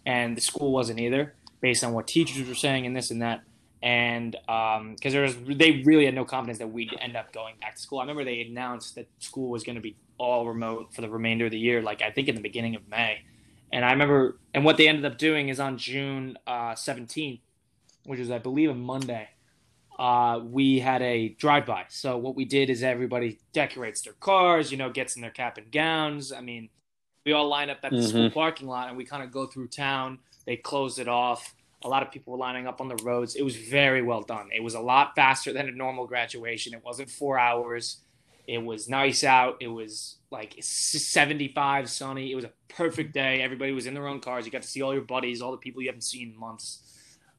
Speaker 2: And the school wasn't either, based on what teachers were saying and this and that and because um, there was they really had no confidence that we'd end up going back to school. I remember they announced that school was going to be all remote for the remainder of the year, like I think in the beginning of May. And I remember, and what they ended up doing is on June uh, seventeenth, which was I believe a Monday. Uh, we had a drive-by. So what we did is everybody decorates their cars, you know, gets in their cap and gowns. I mean, we all line up at the mm-hmm. school parking lot and we kind of go through town. They closed it off a lot of people were lining up on the roads. It was very well done. It was a lot faster than a normal graduation. It wasn't four hours. It was nice out. It was like 75 sunny. It was a perfect day. Everybody was in their own cars. You got to see all your buddies, all the people you haven't seen in months.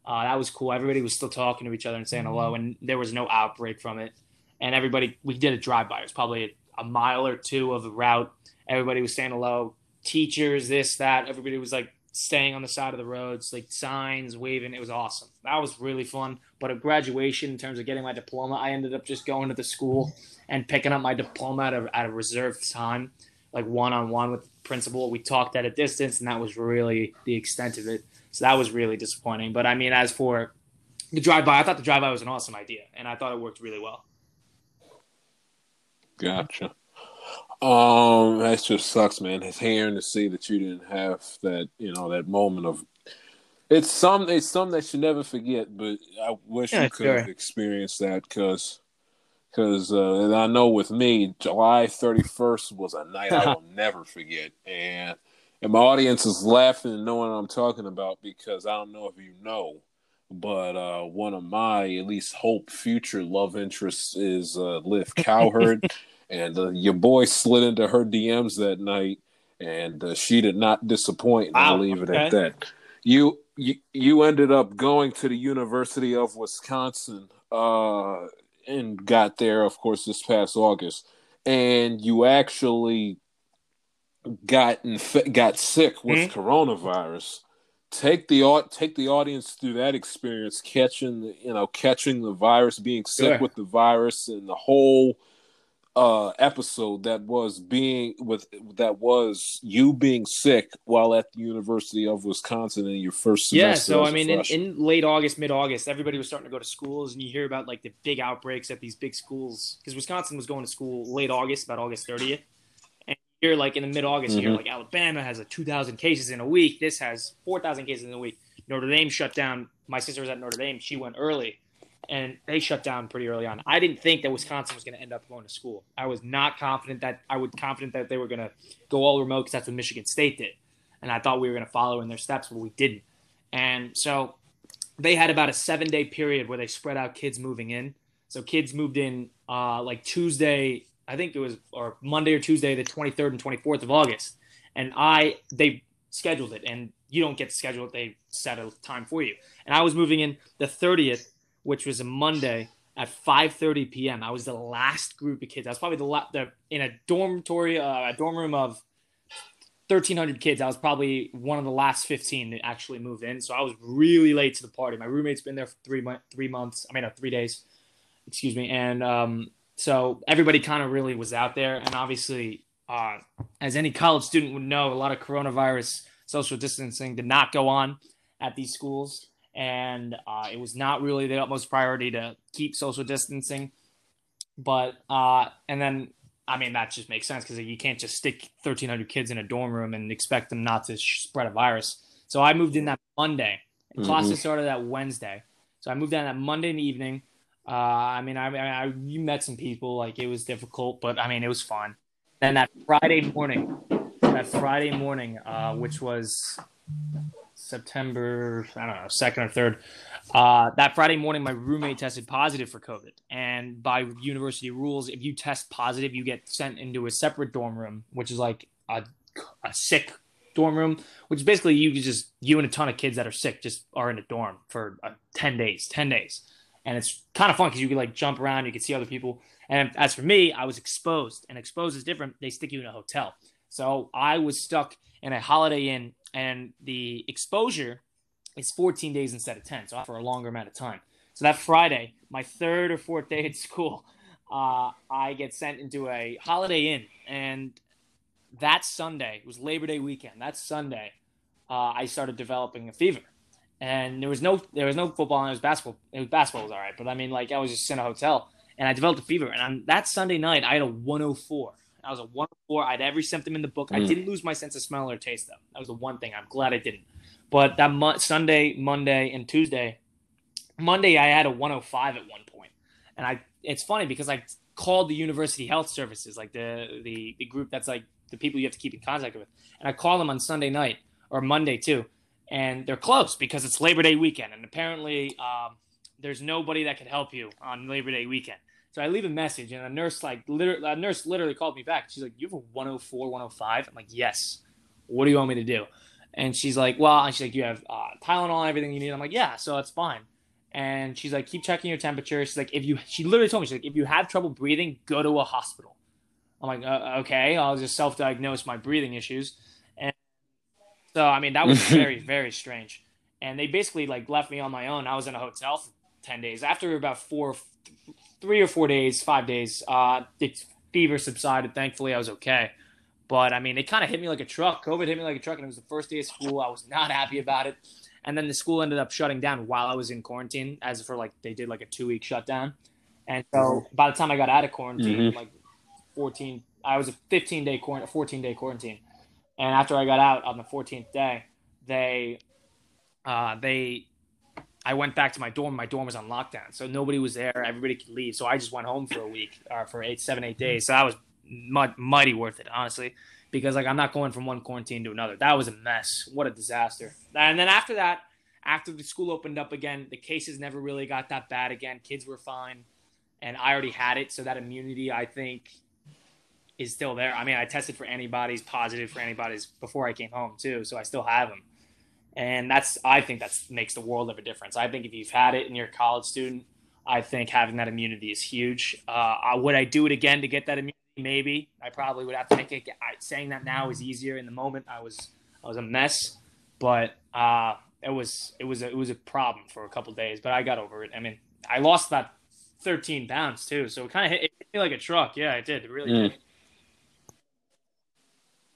Speaker 2: Uh, that was cool. Everybody was still talking to each other and saying hello, and there was no outbreak from it. And everybody, we did a drive by. It was probably a, a mile or two of the route. Everybody was saying hello. Teachers, this, that. Everybody was like staying on the side of the roads, like signs, waving. It was awesome. That was really fun. But a graduation, in terms of getting my diploma, I ended up just going to the school and picking up my diploma at a, at a reserved time, like one on one with the principal. We talked at a distance, and that was really the extent of it. So that was really disappointing. But I mean, as for the drive by, I thought the drive by was an awesome idea, and I thought it worked really well.
Speaker 1: Gotcha. Um, that just sucks, man. It's hearing to see that you didn't have that, you know, that moment of. It's some, it's something that you never forget. But I wish yeah, you could sure. have experienced that because, because, uh, and I know with me, July thirty first was a night I will never forget, and and my audience is laughing and knowing what I'm talking about because I don't know if you know, but uh, one of my at least hope future love interests is uh, Liv Cowherd. And uh, your boy slid into her DMs that night, and uh, she did not disappoint. Wow, I'll leave okay. it at that. You, you you ended up going to the University of Wisconsin, uh, and got there, of course, this past August, and you actually got inf- got sick with mm-hmm. coronavirus. Take the take the audience through that experience, catching you know catching the virus, being sick sure. with the virus, and the whole uh episode that was being with that was you being sick while at the University of Wisconsin in your first semester.
Speaker 2: Yeah, so I mean in, in, late August, mid August, everybody was starting to go to schools and you hear about like the big outbreaks at these big schools because Wisconsin was going to school late August, about August 30th. And you're like in the mid August, mm-hmm. here like Alabama has a two thousand cases in a week. This has four thousand cases in a week. Notre Dame shut down. My sister was at Notre Dame. She went early and they shut down pretty early on. I didn't think that Wisconsin was going to end up going to school. I was not confident that I was confident that they were going to go all remote because that's what Michigan State did, and I thought we were going to follow in their steps, but we didn't. And so they had about a seven day period where they spread out kids moving in. So kids moved in uh, like Tuesday, I think it was or Monday or Tuesday, the 23rd and 24th of August, and I they scheduled it, and you don't get to schedule it; they set a time for you. And I was moving in the 30th which was a Monday at 5:30 p.m. I was the last group of kids. I was probably the, la- the in a dormitory, uh, a dorm room of 1,300 kids. I was probably one of the last 15 that actually moved in. So I was really late to the party. My roommate's been there for three months. Three months. I mean, uh, three days. Excuse me. And um, so everybody kind of really was out there. And obviously, uh, as any college student would know, a lot of coronavirus social distancing did not go on at these schools and uh, it was not really the utmost priority to keep social distancing. But uh, and then I mean that just makes sense because you can't just stick 1,300 kids in a dorm room and expect them not to spread a virus. So I moved in that Monday. Mm-hmm. Classes started that Wednesday, so I moved in that Monday in the evening. Uh, I mean, I, I, I you met some people like it was difficult, but I mean it was fun. Then that Friday morning, that Friday morning, uh, which was September, I don't know, second or third. Uh, that Friday morning, my roommate tested positive for COVID. And by university rules, if you test positive, you get sent into a separate dorm room, which is like a, a sick dorm room, which is basically you just, you and a ton of kids that are sick just are in a dorm for uh, 10 days, 10 days. And it's kind of fun because you can like jump around, you can see other people. And as for me, I was exposed, and exposed is different. They stick you in a hotel. So I was stuck in a Holiday Inn and the exposure is 14 days instead of 10, so for a longer amount of time. So that Friday, my third or fourth day at school, uh, I get sent into a Holiday Inn, and that Sunday it was Labor Day weekend. That Sunday, uh, I started developing a fever, and there was no there was no football, and it was basketball. It was basketball was all right, but I mean, like I was just in a hotel, and I developed a fever, and on that Sunday night, I had a 104. I was a one four. I had every symptom in the book. Mm. I didn't lose my sense of smell or taste though. That was the one thing. I'm glad I didn't. But that mo- Sunday, Monday, and Tuesday, Monday I had a 105 at one point. and I. It's funny because I called the university health services, like the the the group that's like the people you have to keep in contact with, and I called them on Sunday night or Monday too, and they're closed because it's Labor Day weekend, and apparently um, there's nobody that can help you on Labor Day weekend. So I leave a message, and a nurse like literally, a nurse literally called me back. She's like, "You have a 104, 105." I'm like, "Yes." What do you want me to do? And she's like, "Well," and she's like, "You have uh, Tylenol, everything you need." I'm like, "Yeah," so it's fine. And she's like, "Keep checking your temperature." She's like, "If you," she literally told me, "She's like, if you have trouble breathing, go to a hospital." I'm like, uh, "Okay, I'll just self-diagnose my breathing issues." And so, I mean, that was very, very strange. And they basically like left me on my own. I was in a hotel for ten days. After about four three or four days, five days, uh, the fever subsided. Thankfully, I was okay. But I mean, it kind of hit me like a truck. COVID hit me like a truck, and it was the first day of school. I was not happy about it. And then the school ended up shutting down while I was in quarantine, as for like they did like a two week shutdown. And so mm-hmm. by the time I got out of quarantine, mm-hmm. like 14, I was a 15 day quarantine, 14 day quarantine. And after I got out on the 14th day, they, uh, they I went back to my dorm. My dorm was on lockdown, so nobody was there. Everybody could leave, so I just went home for a week or for eight, seven, eight days. So that was mighty worth it, honestly, because like I'm not going from one quarantine to another. That was a mess. What a disaster. And then after that, after the school opened up again, the cases never really got that bad again. Kids were fine, and I already had it, so that immunity I think is still there. I mean, I tested for antibodies, positive for antibodies before I came home too, so I still have them and that's I think that makes the world of a difference. I think if you've had it and you're a college student, I think having that immunity is huge. Uh, would I do it again to get that immunity? maybe I probably would have to make it. I, saying that now is easier. In the moment, I was I was a mess, but uh, it was it was a, it was a problem for a couple days. But I got over it. I mean, I lost that 13 pounds too, so it kind of hit, hit, me like a truck. Yeah, it did. It really mm. did.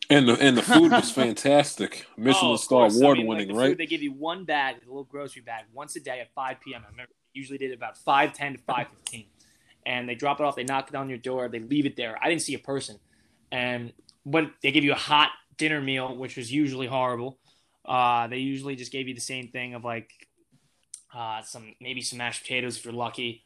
Speaker 1: And the and the food was fantastic. Michelin oh, star award I mean, winning,
Speaker 2: like
Speaker 1: right? Food,
Speaker 2: they give you one bag, a little grocery bag, once a day at 5 p.m. I remember usually did about five ten to five fifteen. And they drop it off, they knock it on your door, they leave it there. I didn't see a person. And but they give you a hot dinner meal, which was usually horrible. Uh, they usually just gave you the same thing of like uh, some maybe some mashed potatoes if you're lucky.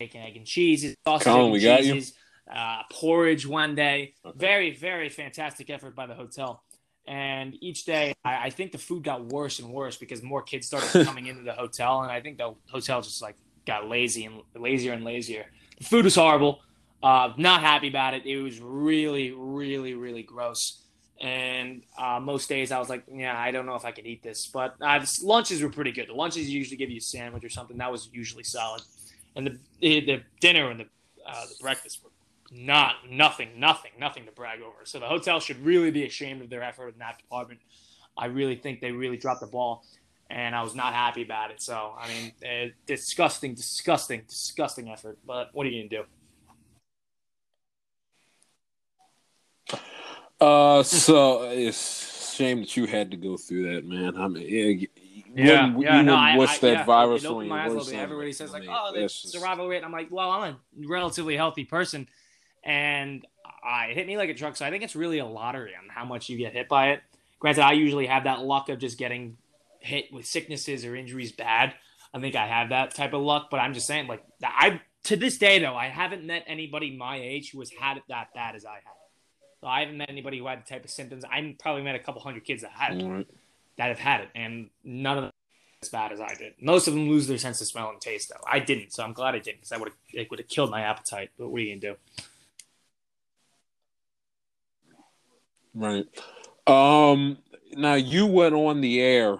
Speaker 2: Bacon, egg, and cheese. Sausage, Colin, we got cheeses, you. Uh, porridge one day. Okay. Very, very fantastic effort by the hotel. And each day, I, I, think the food got worse and worse because more kids started coming into the hotel, and I think the hotel just like got lazy and lazier and lazier. The food was horrible. Uh, not happy about it. It was really, really, really gross. And uh, most days I was like, yeah, I don't know if I could eat this. But uh, lunches were pretty good. The lunches usually give you a sandwich or something. That was usually solid. And the the, the dinner and the uh, the breakfast were not nothing, nothing, nothing to brag over. So the hotel should really be ashamed of their effort in that department. I really think they really dropped the ball, and I was not happy about it. So I mean, uh, disgusting, disgusting, disgusting effort. But what are you gonna
Speaker 1: do? Uh, so it's a shame that you had to go through that, man. I mean,
Speaker 2: yeah, you yeah, no, I, wish I, that yeah, virus it, it my eyes a little bit. Everybody says like, "Oh, the survival rate." I'm like, "Well, I'm a relatively healthy person." and I it hit me like a truck. So I think it's really a lottery on how much you get hit by it. Granted, I usually have that luck of just getting hit with sicknesses or injuries bad. I think I have that type of luck, but I'm just saying, like, I to this day though, I haven't met anybody my age who has had it that bad as I have. So I haven't met anybody who had the type of symptoms. I probably met a couple hundred kids that had it, right. That have had it, and none of them as bad as I did. Most of them lose their sense of smell and taste, though. I didn't, so I'm glad I didn't, because I would have it would have killed my appetite. But what are you gonna do?
Speaker 1: Right. Um. Now you went on the air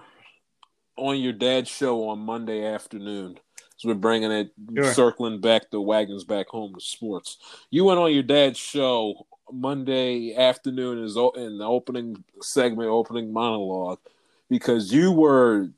Speaker 1: on your dad's show on Monday afternoon. So we're bringing it, sure. circling back the wagons back home to sports. You went on your dad's show Monday afternoon is in the opening segment, opening monologue, because you were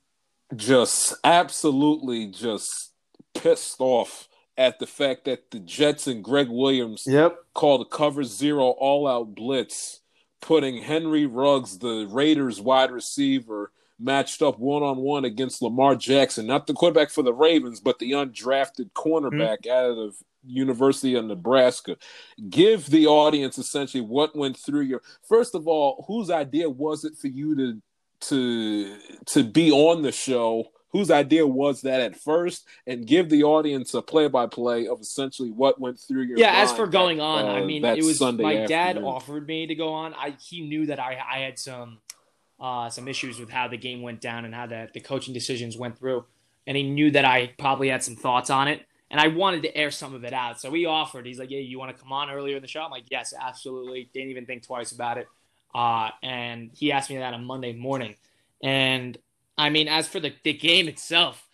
Speaker 1: just absolutely just pissed off at the fact that the Jets and Gregg Williams
Speaker 2: yep.
Speaker 1: called a cover zero all out blitz putting Henry Ruggs, the Raiders wide receiver, matched up one on one against Lamar Jackson, not the quarterback for the Ravens, but the undrafted cornerback mm-hmm. out of University of Nebraska. Give the audience essentially what went through your first of all, whose idea was it for you to to to be on the show? whose idea was that at first and give the audience a play-by-play of essentially what went through your
Speaker 2: yeah as for going that, on uh, i mean it was Sunday my afternoon. dad offered me to go on i he knew that i i had some uh some issues with how the game went down and how the, the coaching decisions went through and he knew that i probably had some thoughts on it and i wanted to air some of it out so he offered he's like yeah you want to come on earlier in the show i'm like yes absolutely didn't even think twice about it uh and he asked me that on monday morning and I mean, as for the, the game itself,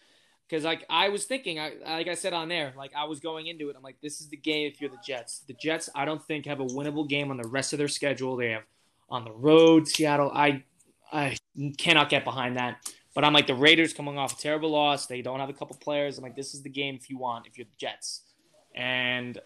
Speaker 2: because like I was thinking, I, like I said on there, like I was going into it, I'm like, this is the game if you're the Jets. The Jets, I don't think have a winnable game on the rest of their schedule. They have on the road, Seattle. I I cannot get behind that. But I'm like the Raiders coming off a terrible loss. They don't have a couple players. I'm like, this is the game if you want, if you're the Jets. And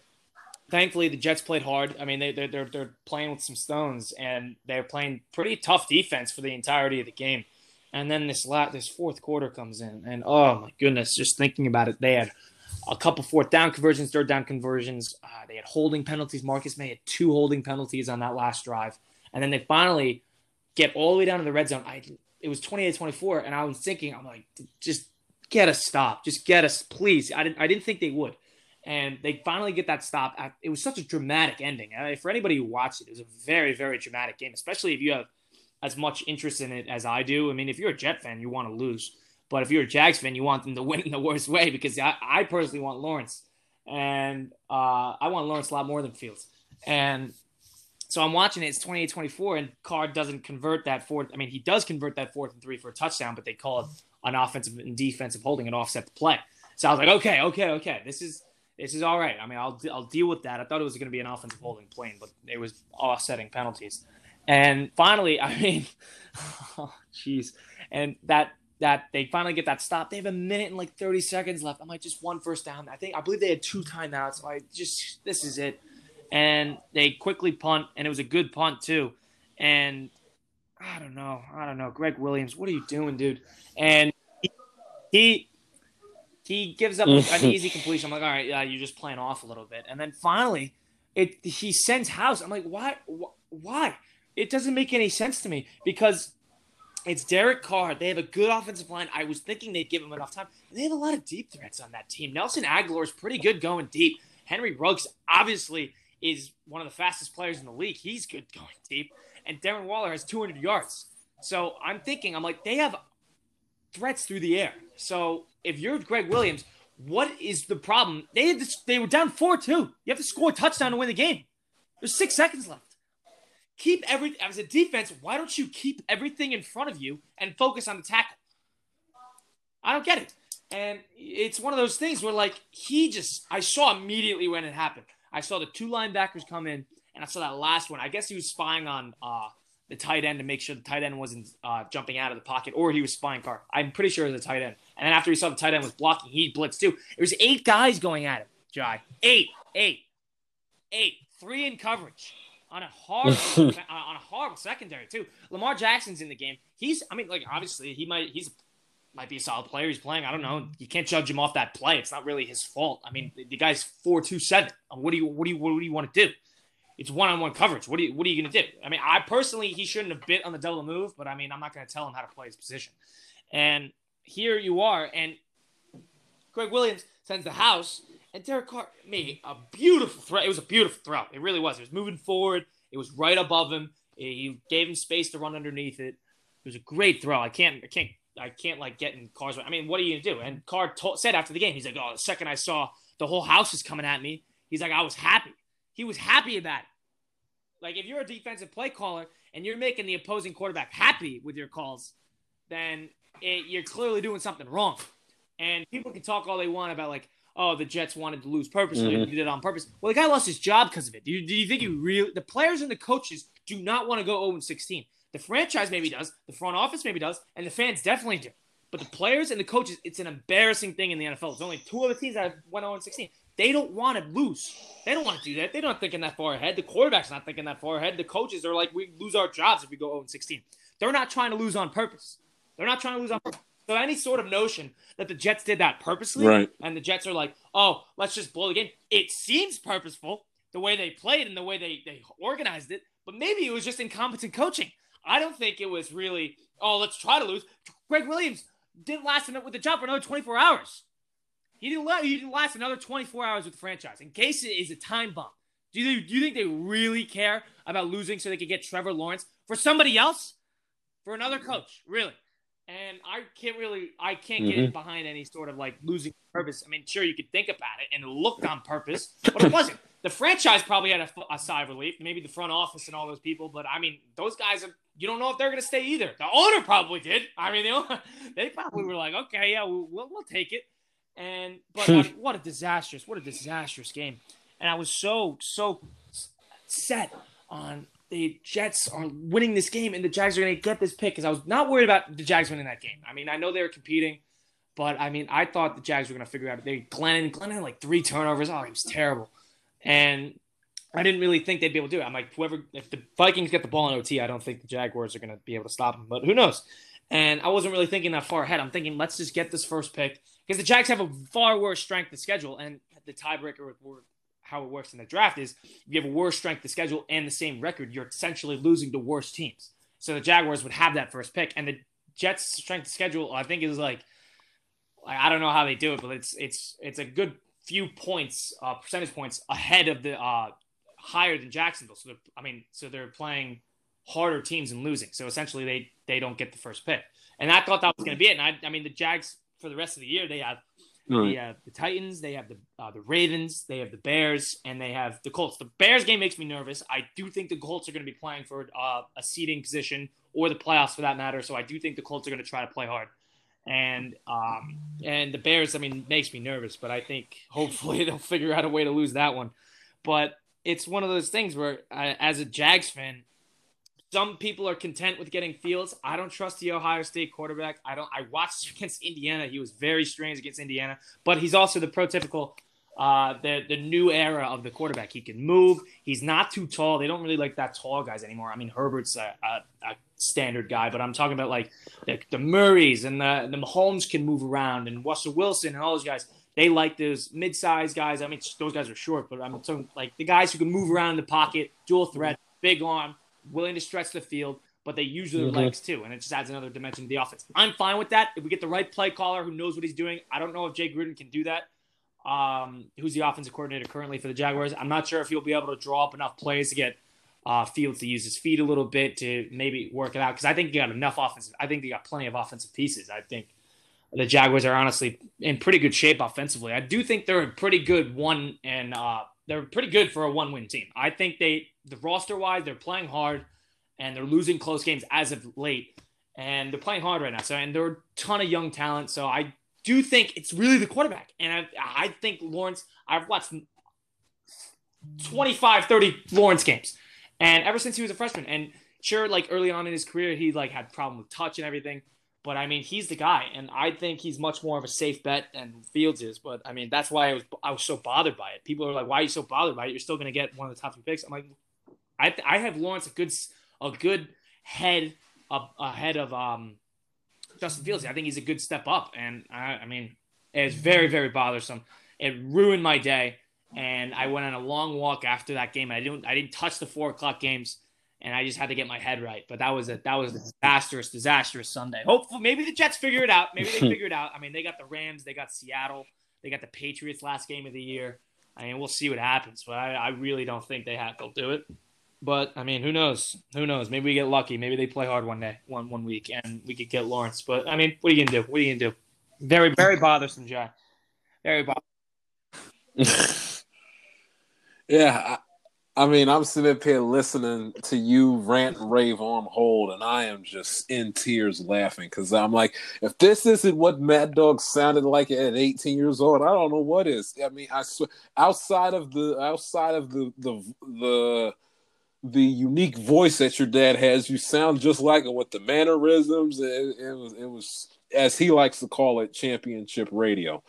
Speaker 2: thankfully, the Jets played hard. I mean, they, they're, they're, they're playing with some stones, and they're playing pretty tough defense for the entirety of the game. And then this lat this fourth quarter comes in, and oh my goodness, just thinking about it, they had a couple fourth down conversions, third down conversions. Uh, they had holding penalties. Marcus Maye had two holding penalties on that last drive, and then they finally get all the way down to the red zone. I it was 28-24, and I was thinking, I'm like, just get a stop, just get us, please. I didn't I didn't think they would. And they finally get that stop. It was such a dramatic ending. for anybody who watched it, it was a very, very dramatic game, especially if you have as much interest in it as I do. I mean, if you're a Jet fan, you want to lose. But if you're a Jags fan, you want them to win in the worst way because I, I personally want Lawrence. And uh, I want Lawrence a lot more than Fields. And So I'm watching it. It's 28 24, and Carr doesn't convert that fourth. I mean, he does convert that fourth and three for a touchdown, but they call it an offensive and defensive holding and offset the play. So I was like, okay, okay, okay. This is this is all right. I mean, I'll I'll deal with that. I thought it was going to be an offensive holding plane, but it was offsetting penalties. And finally, I mean, oh, jeez, and that that they finally get that stop. They have a minute and like 30 seconds left. I'm like, just one first down. I think I believe they had two timeouts. So I just this is it. And they quickly punt, and it was a good punt too. And I don't know, I don't know, Gregg Williams, what are you doing, dude? And he, he he gives up an easy completion. I'm like, all right, yeah, you're just playing off a little bit. And then finally, it he sends House. I'm like, why? Why? It doesn't make any sense to me because it's Derek Carr. They have a good offensive line. I was thinking they'd give him enough time. They have a lot of deep threats on that team. Nelson Agholor is pretty good going deep. Henry Ruggs obviously is one of the fastest players in the league. He's good going deep. And Darren Waller has 200 yards. So I'm thinking, I'm like, they have threats through the air. So if you're Gregg Williams, what is the problem? They had this, they were down four two. You have to score a touchdown to win the game. There's six seconds left. Keep every as a defense. Why don't you keep everything in front of you and focus on the tackle? I don't get it. And it's one of those things where like he just I saw immediately when it happened. I saw the two linebackers come in, and I saw that last one. I guess he was spying on uh, the tight end to make sure the tight end wasn't uh, jumping out of the pocket, or he was spying Carr. I'm pretty sure it was a tight end. And then after he saw the tight end was blocking, he blitzed too. It was eight guys going at him, Jai. Eight, eight, eight, three in coverage on a hard uh, on a horrible secondary too. Lamar Jackson's in the game. He's, I mean, like obviously he might he's might be a solid player. He's playing. I don't know. You can't judge him off that play. It's not really his fault. I mean, the, guy's four two seven. Um, what do you what do you what do you want to do? It's one on one coverage. What do you what are you going to do? I mean, I personally he shouldn't have bit on the double move, but I mean, I'm not going to tell him how to play his position. And here you are, and Gregg Williams sends the house, and Derek Carr made a beautiful throw. It was a beautiful throw. It really was. It was moving forward. It was right above him. He gave him space to run underneath it. It was a great throw. I can't, I can't, I can't like get in Carr's. I mean, what are you gonna do? And Carr said after the game, he's like, "Oh, the second I saw the whole house was coming at me, he's like, I was happy. He was happy about it. Like, if you're a defensive play caller and you're making the opposing quarterback happy with your calls, then it, you're clearly doing something wrong. And people can talk all they want about like, oh, the Jets wanted to lose purposely, mm-hmm. did it on purpose. Well, the guy lost his job because of it. Do you, do you think you really? The players and the coaches do not want to go 0 16. The franchise maybe does, the front office maybe does, and the fans definitely do. But the players and the coaches, it's an embarrassing thing in the NFL. There's only two other teams that went 0 16. They don't want to lose. They don't want to do that. They're not thinking that far ahead. The quarterback's not thinking that far ahead. The coaches are like, we lose our jobs if we go 0 16. They're not trying to lose on purpose. They're not trying to lose on purpose. So any sort of notion that the Jets did that purposely,
Speaker 1: right.
Speaker 2: and the Jets are like, oh, let's just blow the game. It seems purposeful the way they played and the way they, they organized it, but maybe it was just incompetent coaching. I don't think it was really, oh, let's try to lose. Gregg Williams didn't last with the job for another 24 hours. He didn't, last, he didn't last another 24 hours with the franchise. In case it is a time bomb. Do you, do you think they really care about losing so they could get Trevor Lawrence for somebody else? For another coach? Really? And I can't really, I can't get mm-hmm. behind any sort of like losing purpose. I mean, sure, you could think about it and it looked on purpose, but it wasn't. The franchise probably had a, a sigh of relief, maybe the front office and all those people, but I mean, those guys are. You don't know if they're going to stay either. The owner probably did. I mean, they, they probably were like, okay, yeah, we'll, we'll, we'll take it. And but I what a disastrous, what a disastrous game. And I was so so set on the Jets are winning this game and the Jags are going to get this pick because I was not worried about the Jags winning that game. I mean, I know they were competing, but I mean, I thought the Jags were going to figure out. They Glennon, Glennon had like three turnovers. Oh, he was terrible, and I didn't really think they'd be able to do it. I'm like, whoever, if the Vikings get the ball in OT, I don't think the Jaguars are going to be able to stop them. But who knows? And I wasn't really thinking that far ahead. I'm thinking, let's just get this first pick because the Jags have a far worse strength of schedule, and the tiebreaker with how it works in the draft is if you have a worse strength of schedule and the same record, you're essentially losing to worse teams. So the Jaguars would have that first pick, and the Jets' strength of schedule, I think, is like I don't know how they do it, but it's it's it's a good few points, uh, percentage points ahead of the uh, higher than Jacksonville. So I mean, so they're playing harder teams and losing. So essentially, they they don't get the first pick. And I thought that was going to be it. And I, I mean, the Jags for the rest of the year they have Right. The Titans, they have the uh, the Ravens, they have the Bears, and they have the Colts. The Bears game makes me nervous. I do think the Colts are going to be playing for uh, a seeding position or the playoffs for that matter. So I do think the Colts are going to try to play hard. And um, and the Bears, I mean, makes me nervous, but I think hopefully they'll figure out a way to lose that one. But it's one of those things where, uh, as a Jags fan, some people are content with getting Fields. I don't trust the Ohio State quarterback. I don't. I watched against Indiana. He was very strange against Indiana, but he's also the prototypical, uh, the the new era of the quarterback. He can move. He's not too tall. They don't really like that tall guys anymore. I mean, Herbert's a, a, a standard guy, but I'm talking about like the, the Murrays and the the Mahomes can move around and Russell Wilson and all those guys. They like those mid-sized guys. I mean, those guys are short, but I'm talking like the guys who can move around in the pocket, dual threat, big arm, willing to stretch the field, but they use their mm-hmm. legs too, and it just adds another dimension to the offense. I'm fine with that. If we get the right play caller who knows what he's doing, I don't know if Jay Gruden can do that. Um, who's the offensive coordinator currently for the Jaguars? I'm not sure if he'll be able to draw up enough plays to get uh, Fields to use his feet a little bit to maybe work it out because I think he got enough offensive. I think they got plenty of offensive pieces. I think the Jaguars are honestly in pretty good shape offensively. I do think they're a pretty good one and uh, they're pretty good for a one win team. I think they the roster wise they're playing hard and they're losing close games as of late and they're playing hard right now. So and they're a ton of young talent. So I do think it's really the quarterback and I, I think Lawrence. I've watched 25, 30 Lawrence games and ever since he was a freshman, and sure, like early on in his career, he like had problem with touch and everything. But I mean, he's the guy, and I think he's much more of a safe bet than Fields is. But I mean, that's why I was I was so bothered by it. People are like, "Why are you so bothered by it? You're still going to get one of the top three picks." I'm like, I I have Lawrence a good a good head of, ahead of um Justin Fields. I think he's a good step up, and I, I mean, it's very very bothersome. It ruined my day and I went on a long walk after that game. I didn't I didn't touch the four o'clock games, and I just had to get my head right. But that was a that was a disastrous, disastrous Sunday. Hopefully, maybe the Jets figure it out. Maybe they figure it out. I mean, they got the Rams, they got Seattle, they got the Patriots last game of the year. I mean, we'll see what happens, but I, I really don't think they have they'll do it. But I mean, who knows? Who knows? Maybe we get lucky. Maybe they play hard one day, one one week, and we could get Lawrence. But I mean, what are you gonna do? What are you gonna do? Very, very bothersome, John. Very bothersome.
Speaker 1: Yeah, I, mean, I'm sitting up here listening to you rant and rave on hold, and I am just in tears laughing because I'm like, if this isn't what Mad Dog sounded like at 18 years old, I don't know what is. I mean, I swear, outside of the outside of the the the the unique voice that your dad has, you sound just like it with the mannerisms. It, it was it was as he likes to call it, championship radio.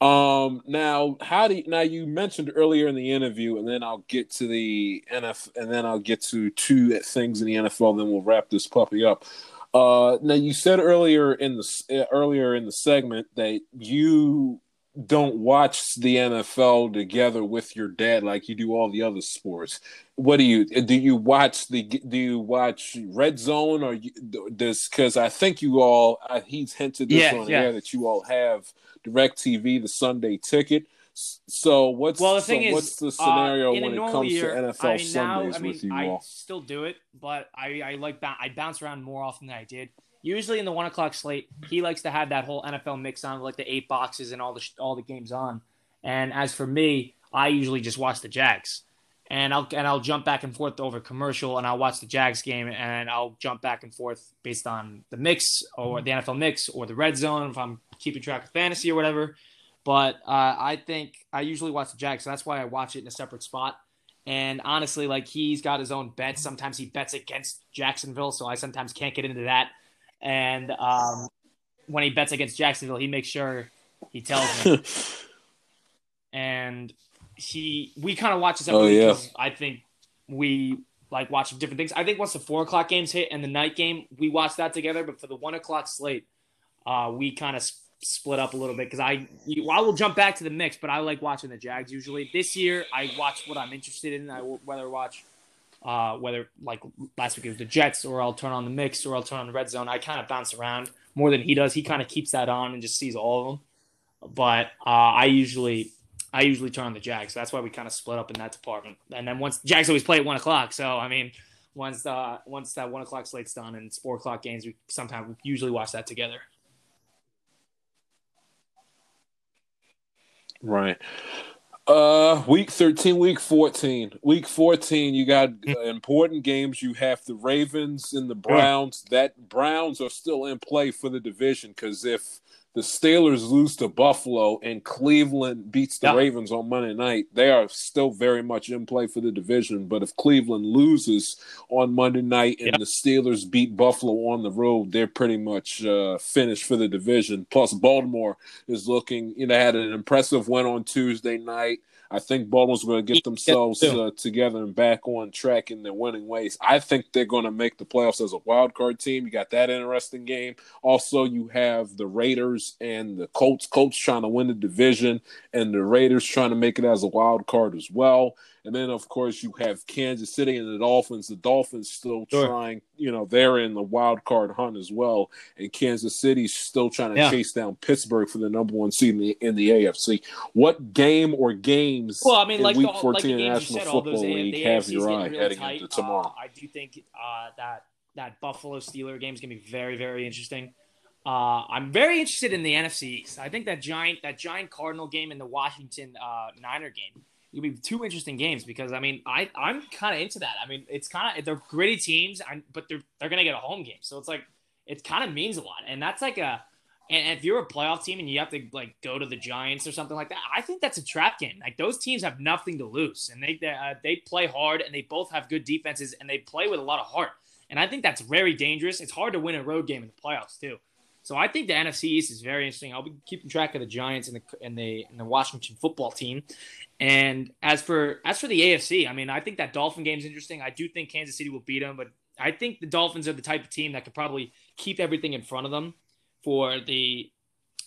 Speaker 1: Um, now, how do you, now you mentioned earlier in the interview, and then I'll get to the NFL, and then I'll get to two things in the NFL, then we'll wrap this puppy up. Uh, now you said earlier in the earlier in the segment that you don't watch the NFL together with your dad like you do all the other sports. What do you do? You watch the do you watch Red Zone or you, this? Because I think you all uh, he's hinted this yeah, on yeah. air that you all have DirecTV, the Sunday ticket. So what's
Speaker 2: well the thing
Speaker 1: so
Speaker 2: is
Speaker 1: what's the scenario uh, when it comes
Speaker 2: year,
Speaker 1: to NFL
Speaker 2: I
Speaker 1: Sundays
Speaker 2: now, I
Speaker 1: mean, with you
Speaker 2: I
Speaker 1: all?
Speaker 2: still do it, but I, I like I bounce around more often than I did. Usually in the one o'clock slate, he likes to have that whole NFL mix on, like the eight boxes and all the all the games on. And as for me, I usually just watch the Jags, and I'll and I'll jump back and forth over commercial, and I'll watch the Jags game, and I'll jump back and forth based on the mix or the NFL mix or the red zone if I'm keeping track of fantasy or whatever. But uh, I think I usually watch the Jags, so that's why I watch it in a separate spot. And honestly, like he's got his own bets. Sometimes he bets against Jacksonville, so I sometimes can't get into that. And um, when he bets against Jacksonville, he makes sure he tells me. and he, we kind of watch this oh, yeah. I think we like watching different things. I think once the four o'clock games hit and the night game, we watch that together. But for the one o'clock slate, uh, we kind of split up a little bit because I well, I will jump back to the mix, but I like watching the Jags usually. This year, I watch what I'm interested in. I will whether watch uh, whether like last week it was the Jets, or I'll turn on the mix, or I'll turn on the red zone. I kind of bounce around more than he does. He kind of keeps that on and just sees all of them. But uh, I usually I usually turn on the Jags. So that's why we kind of split up in that department. And then once Jags always play at one o'clock, so I mean once uh, once that one o'clock slate's done and it's four o'clock games, we sometimes usually watch that together.
Speaker 1: Right. Uh, week 13, week 14. Week 14, you got uh, important games. You have the Ravens and the Browns. That Browns are still in play for the division because if the Steelers lose to Buffalo and Cleveland beats the yeah. Ravens on Monday night, they are still very much in play for the division. But if Cleveland loses on Monday night and yeah. the Steelers beat Buffalo on the road, they're pretty much uh, finished for the division. Plus, Baltimore is looking, you know, had an impressive win on Tuesday night. I think Baltimore's going to get themselves uh, together and back on track in their winning ways. I think they're going to make the playoffs as a wild card team. You got that interesting game. Also, you have the Raiders and the Colts. Colts trying to win the division, and the Raiders trying to make it as a wild card as well. And then, of course, you have Kansas City and the Dolphins. The Dolphins still sure. trying, you know, they're in the wild card hunt as well. And Kansas City's still trying to yeah. chase down Pittsburgh for the number one seed in the, in the AFC. What game or games
Speaker 2: well, I mean, like
Speaker 1: Week
Speaker 2: the,
Speaker 1: 14
Speaker 2: like
Speaker 1: National
Speaker 2: said,
Speaker 1: Football League have your eye
Speaker 2: really
Speaker 1: heading
Speaker 2: tight.
Speaker 1: into tomorrow?
Speaker 2: Uh, I do think uh, that that Buffalo Steeler game is going to be very, very interesting. Uh, I'm very interested in the NFC East. I think that giant that giant Cardinal game and the Washington uh, Niner game it'll be two interesting games because I mean I I'm kind of into that. I mean it's kind of they're gritty teams, but they're they're gonna get a home game, so it's like it kind of means a lot, and that's like a. And if you're a playoff team and you have to like go to the Giants or something like that, I think that's a trap game. Like those teams have nothing to lose, and they they, uh, they play hard, and they both have good defenses, and they play with a lot of heart. And I think that's very dangerous. It's hard to win a road game in the playoffs too. So I think the NFC East is very interesting. I'll be keeping track of the Giants and the and the and the Washington football team. And as for as for the AFC, I mean, I think that Dolphin game is interesting. I do think Kansas City will beat them, but I think the Dolphins are the type of team that could probably keep everything in front of them for the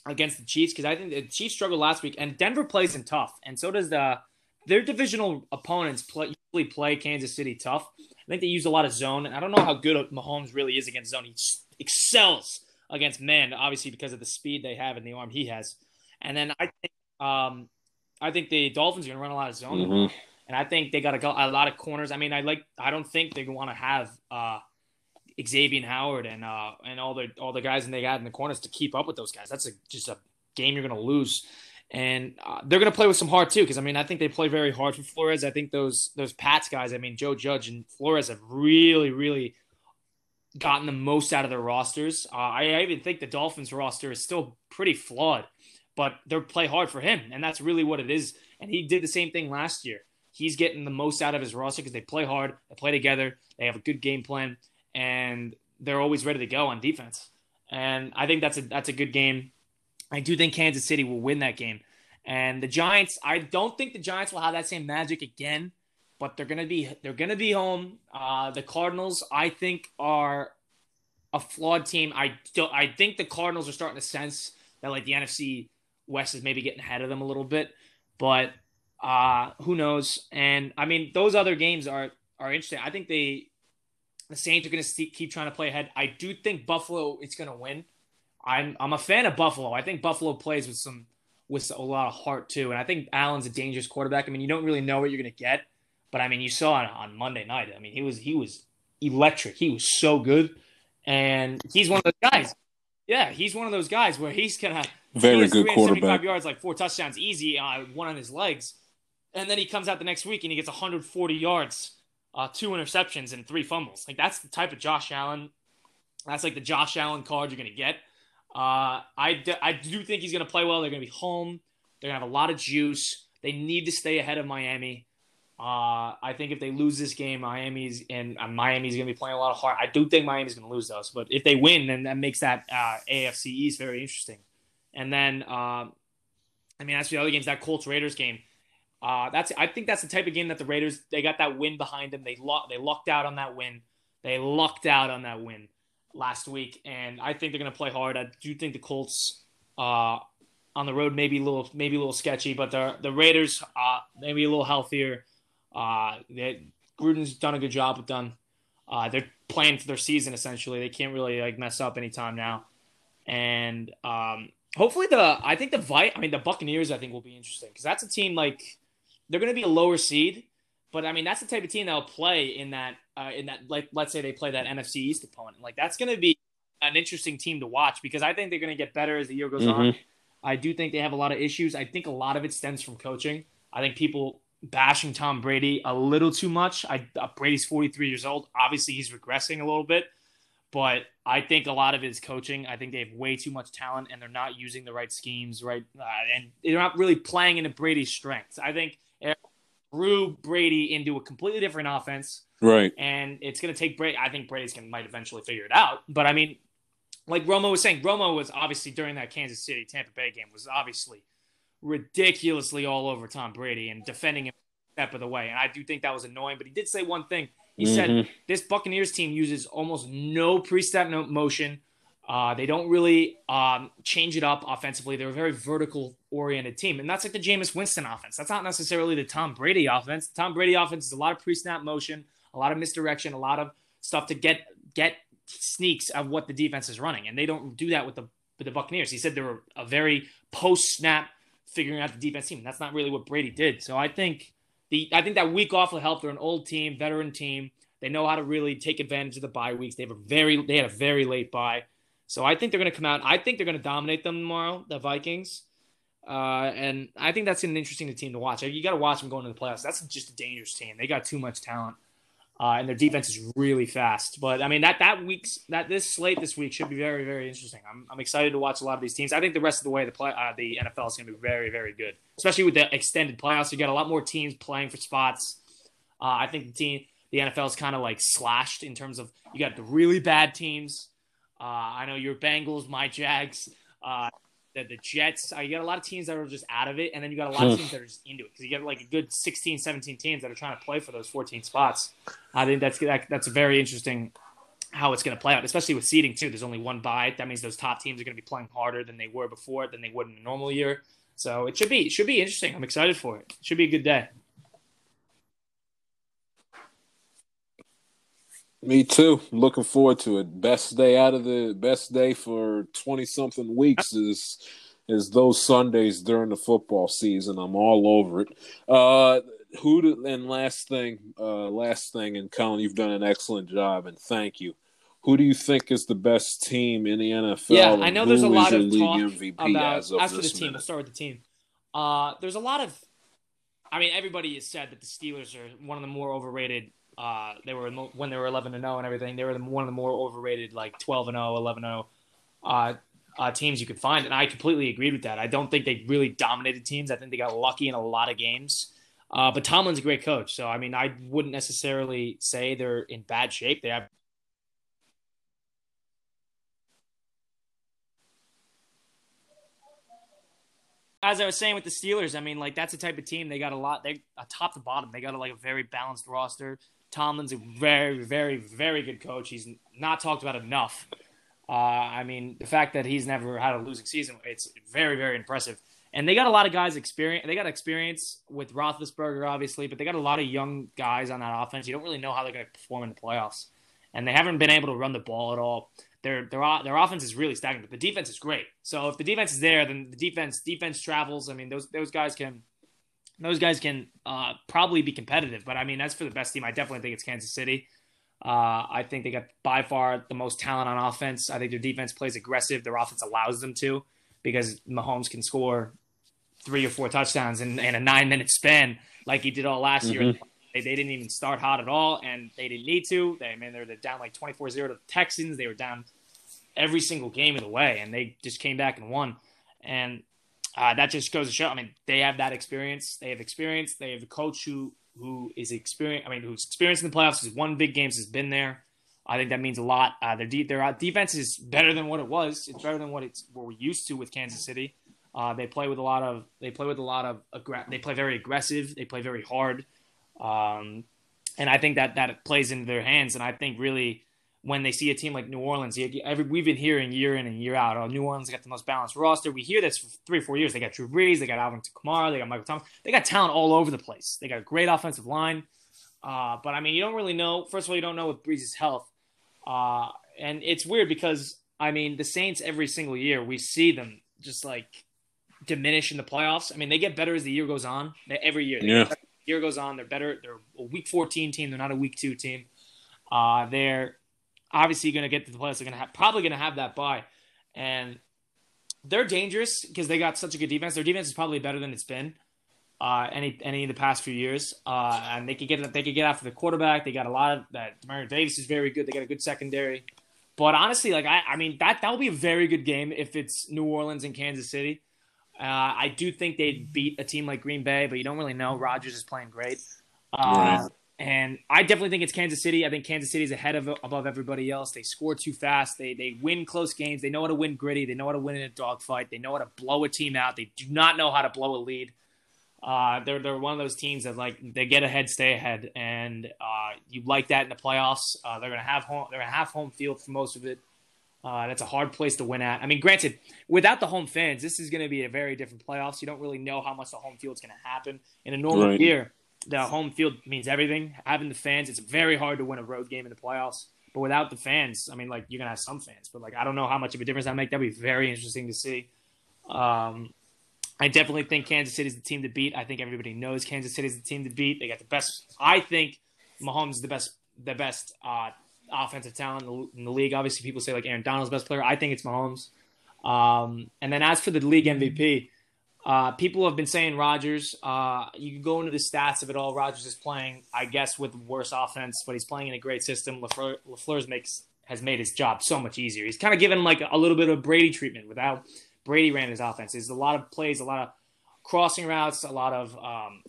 Speaker 2: against the Chiefs because I think the Chiefs struggled last week and Denver plays them tough, and so does the their divisional opponents play, usually play Kansas City tough. I think they use a lot of zone, and I don't know how good Mahomes really is against zone. He excels against men, obviously because of the speed they have and the arm he has. And then I think um, I think the Dolphins are going to run a lot of zone, mm-hmm. and I think they got a, a lot of corners. I mean, I like I don't think they want to have uh, Xavier Howard and uh, and all the all the guys and they got in the corners to keep up with those guys. That's a, just a game you're going to lose. And uh, they're going to play with some heart too, because I mean, I think they play very hard for Flores. I think those those Pats guys, I mean, Joe Judge and Flores have really, really gotten the most out of their rosters. Uh, I, I even think the Dolphins roster is still pretty flawed, but they play hard for him, and that's really what it is. And he did the same thing last year. He's getting the most out of his roster because they play hard, they play together, they have a good game plan, and they're always ready to go on defense. And I think that's a that's a good game. I do think Kansas City will win that game. And the Giants, I don't think the Giants will have that same magic again but they're gonna be they're gonna be home. Uh, the Cardinals, I think, are a flawed team. I I think the Cardinals are starting to sense that like the NFC West is maybe getting ahead of them a little bit, but uh, who knows? And I mean, those other games are are interesting. I think they the Saints are going to keep trying to play ahead. I do think Buffalo is going to win. I'm I'm a fan of Buffalo. I think Buffalo plays with some with a lot of heart too, and I think Allen's a dangerous quarterback. I mean, you don't really know what you're going to get, but I mean, you saw it on Monday night. I mean, he was he was electric. He was so good, and he's one of those guys. Yeah, he's one of those guys where he's gonna
Speaker 1: very good quarterback.
Speaker 2: yards, like four touchdowns, easy, uh, one on his legs, and then he comes out the next week and he gets 140 yards, uh, two interceptions, and three fumbles. Like that's the type of Josh Allen. That's like the Josh Allen card you're gonna get. Uh, I, d- I do think he's gonna play well. They're gonna be home. They're gonna have a lot of juice. They need to stay ahead of Miami. Uh, I think if they lose this game, Miami's and uh, Miami's going to be playing a lot of hard. I do think Miami's going to lose those, but if they win, then that makes that uh, AFC East very interesting. And then, uh, I mean, as for the other games, that Colts Raiders game, uh, that's I think that's the type of game that the Raiders they got that win behind them. They locked they lucked out on that win. They lucked out on that win last week, and I think they're going to play hard. I do think the Colts uh, on the road maybe a little maybe a little sketchy, but the the Raiders uh, maybe a little healthier. Uh, they, Gruden's done a good job with them. Uh, they're playing for their season essentially. They can't really like mess up anytime now, and um, hopefully the I think the Vi- I mean the Buccaneers I think will be interesting because that's a team like they're going to be a lower seed, but I mean that's the type of team that'll play in that uh, in that like let's say they play that NFC East opponent like that's going to be an interesting team to watch because I think they're going to get better as the year goes mm-hmm. on. I do think they have a lot of issues. I think a lot of it stems from coaching. I think people bashing Tom Brady a little too much. I uh, Brady's 43 years old. Obviously, he's regressing a little bit, but I think a lot of it is coaching. I think they have way too much talent and they're not using the right schemes, right, uh, and they're not really playing into Brady's strengths. I think grew Brady into a completely different offense,
Speaker 1: right?
Speaker 2: And it's going to take Brady. I think Brady's going might eventually figure it out, but I mean, like Romo was saying, Romo was obviously during that Kansas City Tampa Bay game was obviously ridiculously all over Tom Brady and defending him step of the way. And I do think that was annoying, but he did say one thing. He mm-hmm. said this Buccaneers team uses almost no pre-snap motion. Uh, they don't really um, change it up offensively. They're a very vertical oriented team. And that's like the Jameis Winston offense. That's not necessarily the Tom Brady offense. The Tom Brady offense is a lot of pre-snap motion, a lot of misdirection, a lot of stuff to get get sneaks of what the defense is running. And they don't do that with the with the Buccaneers. He said they were a very post snap figuring out the defense team. And that's not really what Brady did. So I think the I think that week off will help. They're an old team, veteran team. They know how to really take advantage of the bye weeks. They have a very they had a very late bye. So I think they're going to come out. I think they're going to dominate them tomorrow, the Vikings. Uh, and I think that's an interesting team to watch. You got to watch them going into the playoffs. That's just a dangerous team. They got too much talent uh, and their defense is really fast. But I mean that that week's that this slate this week should be very very interesting. I'm, I'm excited to watch a lot of these teams. I think the rest of the way the play uh, the NFL is going to be very very good, especially with the extended playoffs. You got a lot more teams playing for spots. Uh, I think the team the NFL is kind of like slashed in terms of you got the really bad teams. Uh, I know your Bengals, my Jags. The, the Jets. Uh, you got a lot of teams that are just out of it, and then you got a lot of teams that are just into it because you get like a good 16, 17 teams that are trying to play for those 14 spots. I think that's that, that's very interesting how it's going to play out, especially with seeding too. There's only one bye. That means those top teams are going to be playing harder than they were before, than they would in a normal year. So it should be it should be interesting. I'm excited for it. It should be a good day.
Speaker 1: Me too. Looking forward to it. Best day out of the best day for twenty something weeks is is those Sundays during the football season. I'm all over it. Uh, who do, and last thing, uh, last thing, and Colin, you've done an excellent job, and thank you. Who do you think is the best team in the NFL?
Speaker 2: Yeah, I know there's a lot of talk MVP about as, as for the team. Minute? Let's start with the team. Uh, there's a lot of, I mean, everybody has said that the Steelers are one of the more overrated uh, they were when they were 11 and 0 and everything. They were one of the more overrated, like 12 and 0, 11 0 uh, uh, teams you could find, and I completely agreed with that. I don't think they really dominated teams. I think they got lucky in a lot of games. Uh, but Tomlin's a great coach, so I mean, I wouldn't necessarily say they're in bad shape. They have as I was saying with the Steelers, I mean, like that's the type of team they got a lot. They top to bottom, they got a, like a very balanced roster. Tomlin's a very, very, very good coach. He's not talked about enough. Uh, I mean, the fact that he's never had a losing season, it's very, very impressive. And they got a lot of guys experience. They got experience with Roethlisberger, obviously, but they got a lot of young guys on that offense. You don't really know how they're going to perform in the playoffs, and they haven't been able to run the ball at all. Their their their offense is really stagnant, but the defense is great. So if the defense is there, then the defense defense travels. I mean, those those guys can those guys can uh, probably be competitive. But I mean, as for the best team, I definitely think it's Kansas City. Uh, I think they got by far the most talent on offense. I think their defense plays aggressive. Their offense allows them to because Mahomes can score three or four touchdowns in, in a nine minute span like he did all last mm-hmm. year. They, they, didn't even start hot at all, and they didn't need to. They, I mean, they're, they're down like 24 0 to the Texans. They were down every single game of the way, and they just came back and won. And uh, that just goes to show. I mean, they have that experience. They have experience. They have a coach who who is experienced. I mean, who's experienced in the playoffs, has won big games, has been there. I think that means a lot. Uh, their de- their uh, defense is better than what it was. It's better than what it's what we're used to with Kansas City. Uh, they play with a lot of they play with a lot of aggra- they play very aggressive. They play very hard, um, and I think that that plays into their hands. And I think really when they see a team like New Orleans. Every, we've been hearing year in and year out, oh, New Orleans got the most balanced roster. We hear this for three or four years. They got Drew Brees, they got Alvin Kamara, they got Michael Thomas. They got talent all over the place. They got a great offensive line. Uh, but I mean, you don't really know. First of all, you don't know with Brees' health. Uh, and it's weird because, I mean, the Saints every single year, we see them just like diminish in the playoffs. I mean, they get better as the year goes on. Every year.
Speaker 1: Yeah.
Speaker 2: year goes on, they're better. They're a week 14 team. They're not a week two team. Uh, they're obviously going to get to the playoffs. They're going to have probably going to have that bye, and they're dangerous because they got such a good defense. Their defense is probably better than it's been uh, any any of the past few years, uh, and they could get they could get after the quarterback. They got a lot of that. Demario Davis is very good. They got a good secondary. But honestly, like I, I mean that that will be a very good game if it's New Orleans and Kansas City. Uh, I do think they'd beat a team like Green Bay, but you don't really know. Rodgers is playing great, uh, and I definitely think it's Kansas City. I think Kansas City is ahead of above everybody else. They score too fast. They they win close games. They know how to win gritty. They know how to win in a dogfight. They know how to blow a team out. They do not know how to blow a lead. Uh, they're they're one of those teams that like they get ahead, stay ahead, and uh, you like that in the playoffs. Uh, they're gonna have home they're gonna have home field for most of it. Uh, that's a hard place to win at. I mean, granted, without the home fans, this is going to be a very different playoffs. You don't really know how much the home field's going to happen in a normal right. year. The home field means everything. Having the fans, it's very hard to win a road game in the playoffs. But without the fans, I mean, like you're gonna have some fans, but like I don't know how much of a difference that make. That'd be very interesting to see. Um, I definitely think Kansas City is the team to beat. I think everybody knows Kansas City is the team to beat. They got the best. I think Mahomes is the best, the best uh, offensive talent in the, league. Obviously, people say like Aaron Donald's best player. I think it's Mahomes. Um, and then as for the league MVP, uh, people have been saying Rodgers. Uh, you can go into the stats of it all. Rodgers is playing, I guess, with worse offense, but he's playing in a great system. Lafleur, Lafleur's makes has made his job so much easier. He's kind of given like a little bit of Brady treatment without Brady ran his offense. There's a lot of plays, a lot of crossing routes, a lot of um,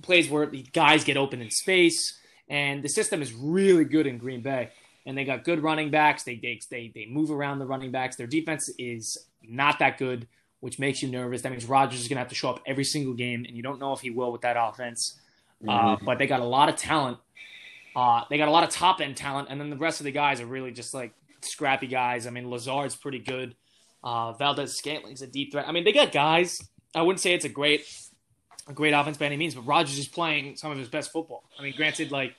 Speaker 2: plays where the guys get open in space, and the system is really good in Green Bay. And they got good running backs. They they they, they move around the running backs. Their defense is not that good, which makes you nervous. That means Rodgers is going to have to show up every single game, and you don't know if he will with that offense. Uh, mm-hmm. Uh, but they got a lot of talent. Uh, they got a lot of top end talent, and then the rest of the guys are really just like scrappy guys. I mean, Lazard's pretty good. Uh, Valdes-Scantling's a deep threat. I mean, they got guys. I wouldn't say it's a great, a great offense by any means, but Rodgers is playing some of his best football. I mean, granted, like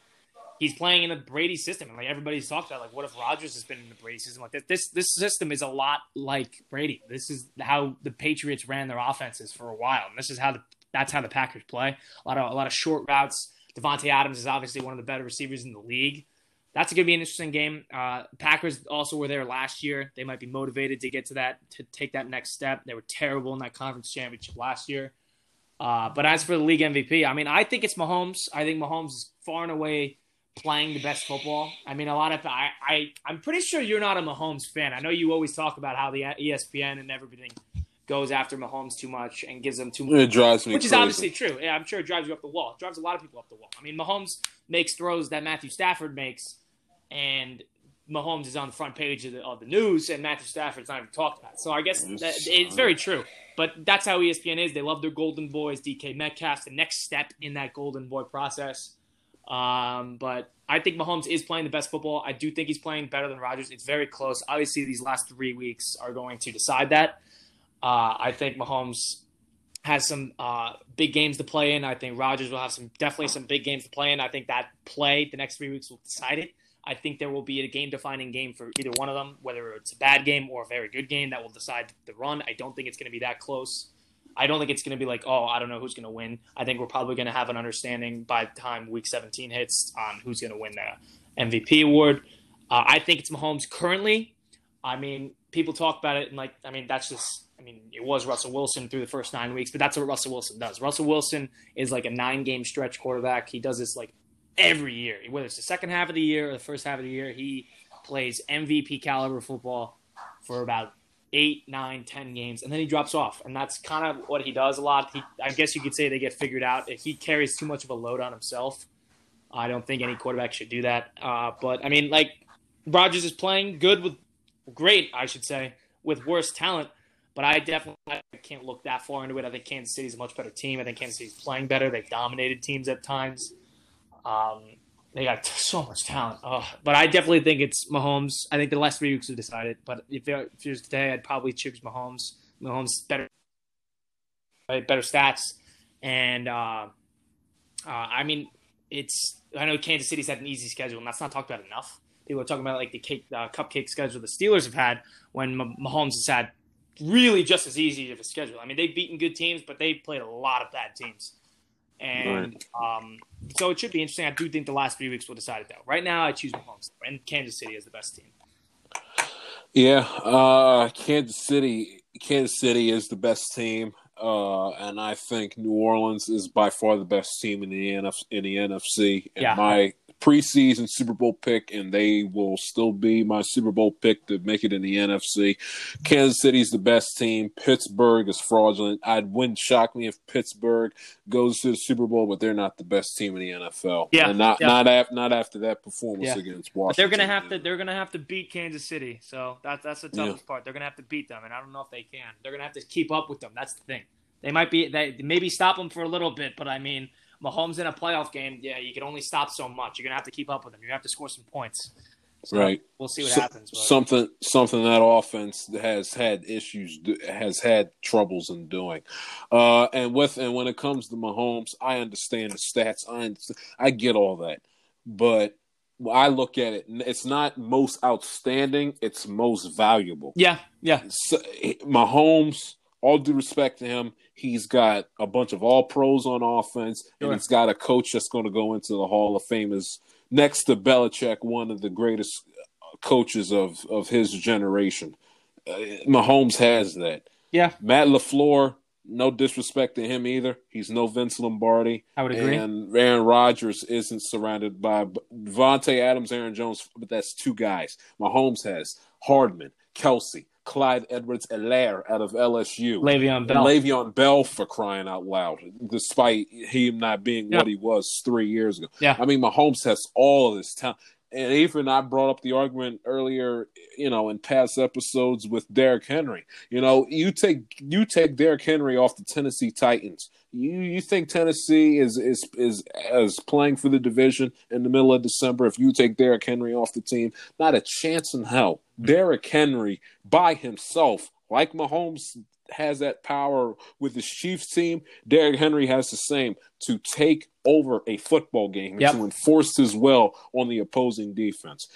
Speaker 2: he's playing in a Brady system, and like everybody's talked about, like what if Rodgers has been in the Brady system like this? This this system is a lot like Brady. This is how the Patriots ran their offenses for a while, and this is how the that's how the Packers play. A lot of a lot of short routes. Davante Adams is obviously one of the better receivers in the league that's going to be an interesting game. Uh, Packers also were there last year. They might be motivated to get to that to take that next step. They were terrible in that conference championship last year. Uh, but as for the league MVP, I mean, I think it's Mahomes. I think Mahomes is far and away playing the best football. I mean, a lot of I, I I'm pretty sure you're not a Mahomes fan. I know you always talk about how the ESPN and everything goes after Mahomes too much and gives them too much.
Speaker 3: It drives me,
Speaker 2: which
Speaker 3: crazy.
Speaker 2: is obviously true. Yeah, I'm sure it drives you up the wall. It drives a lot of people up the wall. I mean, Mahomes makes throws that Matthew Stafford makes and Mahomes is on the front page of the, of the news, and Matthew Stafford's not even talked about. So I guess that, it's very true. But that's how ESPN is. They love their golden boys, DK Metcalf, the next step in that golden boy process. Um, but I think Mahomes is playing the best football. I do think he's playing better than Rodgers. It's very close. Obviously, these last three weeks are going to decide that. Uh, I think Mahomes has some uh, big games to play in. I think Rodgers will have some definitely some big games to play in. I think that play the next three weeks will decide it. I think there will be a game defining game for either one of them, whether it's a bad game or a very good game that will decide the run. I don't think it's going to be that close. I don't think it's going to be like, oh, I don't know who's going to win. I think we're probably going to have an understanding by the time week 17 hits on who's going to win the MVP award. Uh, I think it's Mahomes currently. I mean, people talk about it and like, I mean, that's just, I mean, it was Russell Wilson through the first nine weeks, but that's what Russell Wilson does. Russell Wilson is like a nine game stretch quarterback. He does this like every year, whether it's the second half of the year or the first half of the year, he plays MVP caliber football for about eight, nine, ten games, and then he drops off, and that's kind of what he does a lot. He, I guess you could say they get figured out. He carries too much of a load on himself, I don't think any quarterback should do that. Uh, but I mean, like Rodgers is playing good with great, I should say, with worse talent. But I definitely I can't look that far into it. I think Kansas City's a much better team. I think Kansas City's playing better. They've dominated teams at times. Um, they got so much talent. Oh, but I definitely think it's Mahomes. I think the last three weeks have decided. But if it was today, I'd probably choose Mahomes. Mahomes better, better stats, and uh, uh, I mean, it's. I know Kansas City's had an easy schedule, and that's not talked about enough. People are talking about like the cake, uh, cupcake schedule the Steelers have had when Mahomes has had really just as easy of a schedule. I mean, they've beaten good teams, but they played a lot of bad teams. And right. um, so it should be interesting. I do think the last three weeks will decide it, though. Right now, I choose Mahomes and Kansas City as the best team.
Speaker 3: Yeah, uh, Kansas City.
Speaker 1: Kansas City is the best team, uh, and I think New Orleans is by far the best team in the NF- in the NFC. And
Speaker 2: Yeah.
Speaker 1: my preseason Super Bowl pick, and they will still be my Super Bowl pick to make it in the NFC. Kansas City's the best team. Pittsburgh is fraudulent. I'd wouldn't shock me if Pittsburgh goes to the Super Bowl, but they're not the best team in the NFL.
Speaker 2: Yeah,
Speaker 1: and not
Speaker 2: yeah.
Speaker 1: not after not after that performance
Speaker 2: Yeah.
Speaker 1: against
Speaker 2: But
Speaker 1: Washington.
Speaker 2: they're gonna have to they're gonna have to beat Kansas City. So that's that's the toughest part. They're gonna have to beat them, and I don't know if they can. They're gonna have to keep up with them. That's the thing. They might be they maybe stop them for a little bit, but I mean, Mahomes in a playoff game, yeah, you can only stop so much. You're gonna have to keep up with them. You have to score some points. So
Speaker 1: Right.
Speaker 2: We'll see what
Speaker 1: So-
Speaker 2: happens. But.
Speaker 1: Something something that offense has had issues has had troubles in doing, uh, and with and when it comes to Mahomes, I understand the stats. I understand, I get all that, but I look at it, it's not most outstanding; it's most valuable.
Speaker 2: yeah, yeah,
Speaker 1: So, Mahomes, all due respect to him, he's got a bunch of all pros on offense, and he's got a coach that's going to go into the Hall of Fame as next to Belichick, one of the greatest coaches of of his generation. Uh, Mahomes has that.
Speaker 2: yeah.
Speaker 1: Matt Lafleur, no disrespect to him either. He's no Vince Lombardi.
Speaker 2: I would agree.
Speaker 1: And Aaron Rodgers isn't surrounded by Davante Adams, Aaron Jones, but that's two guys. Mahomes has Hardman, Kelce, Clyde Edwards-Helaire out of LSU.
Speaker 2: Le'Veon
Speaker 1: And
Speaker 2: Bell.
Speaker 1: Le'Veon Bell for crying out loud, despite him not being
Speaker 2: Yeah.
Speaker 1: what he was three years ago.
Speaker 2: Yeah.
Speaker 1: I mean, Mahomes has all of this talent. And even I brought up the argument earlier, you know, in past episodes with Derrick Henry. You know, you take you take Derrick Henry off the Tennessee Titans. You you think Tennessee is is is is playing for the division in the middle of December? If you take Derrick Henry off the team, not a chance in hell. Derrick Henry by himself, like Mahomes has that power with his Chiefs team. Derrick Henry has the same to take over a football game and
Speaker 2: Yep.
Speaker 1: to enforce his will on the opposing defense.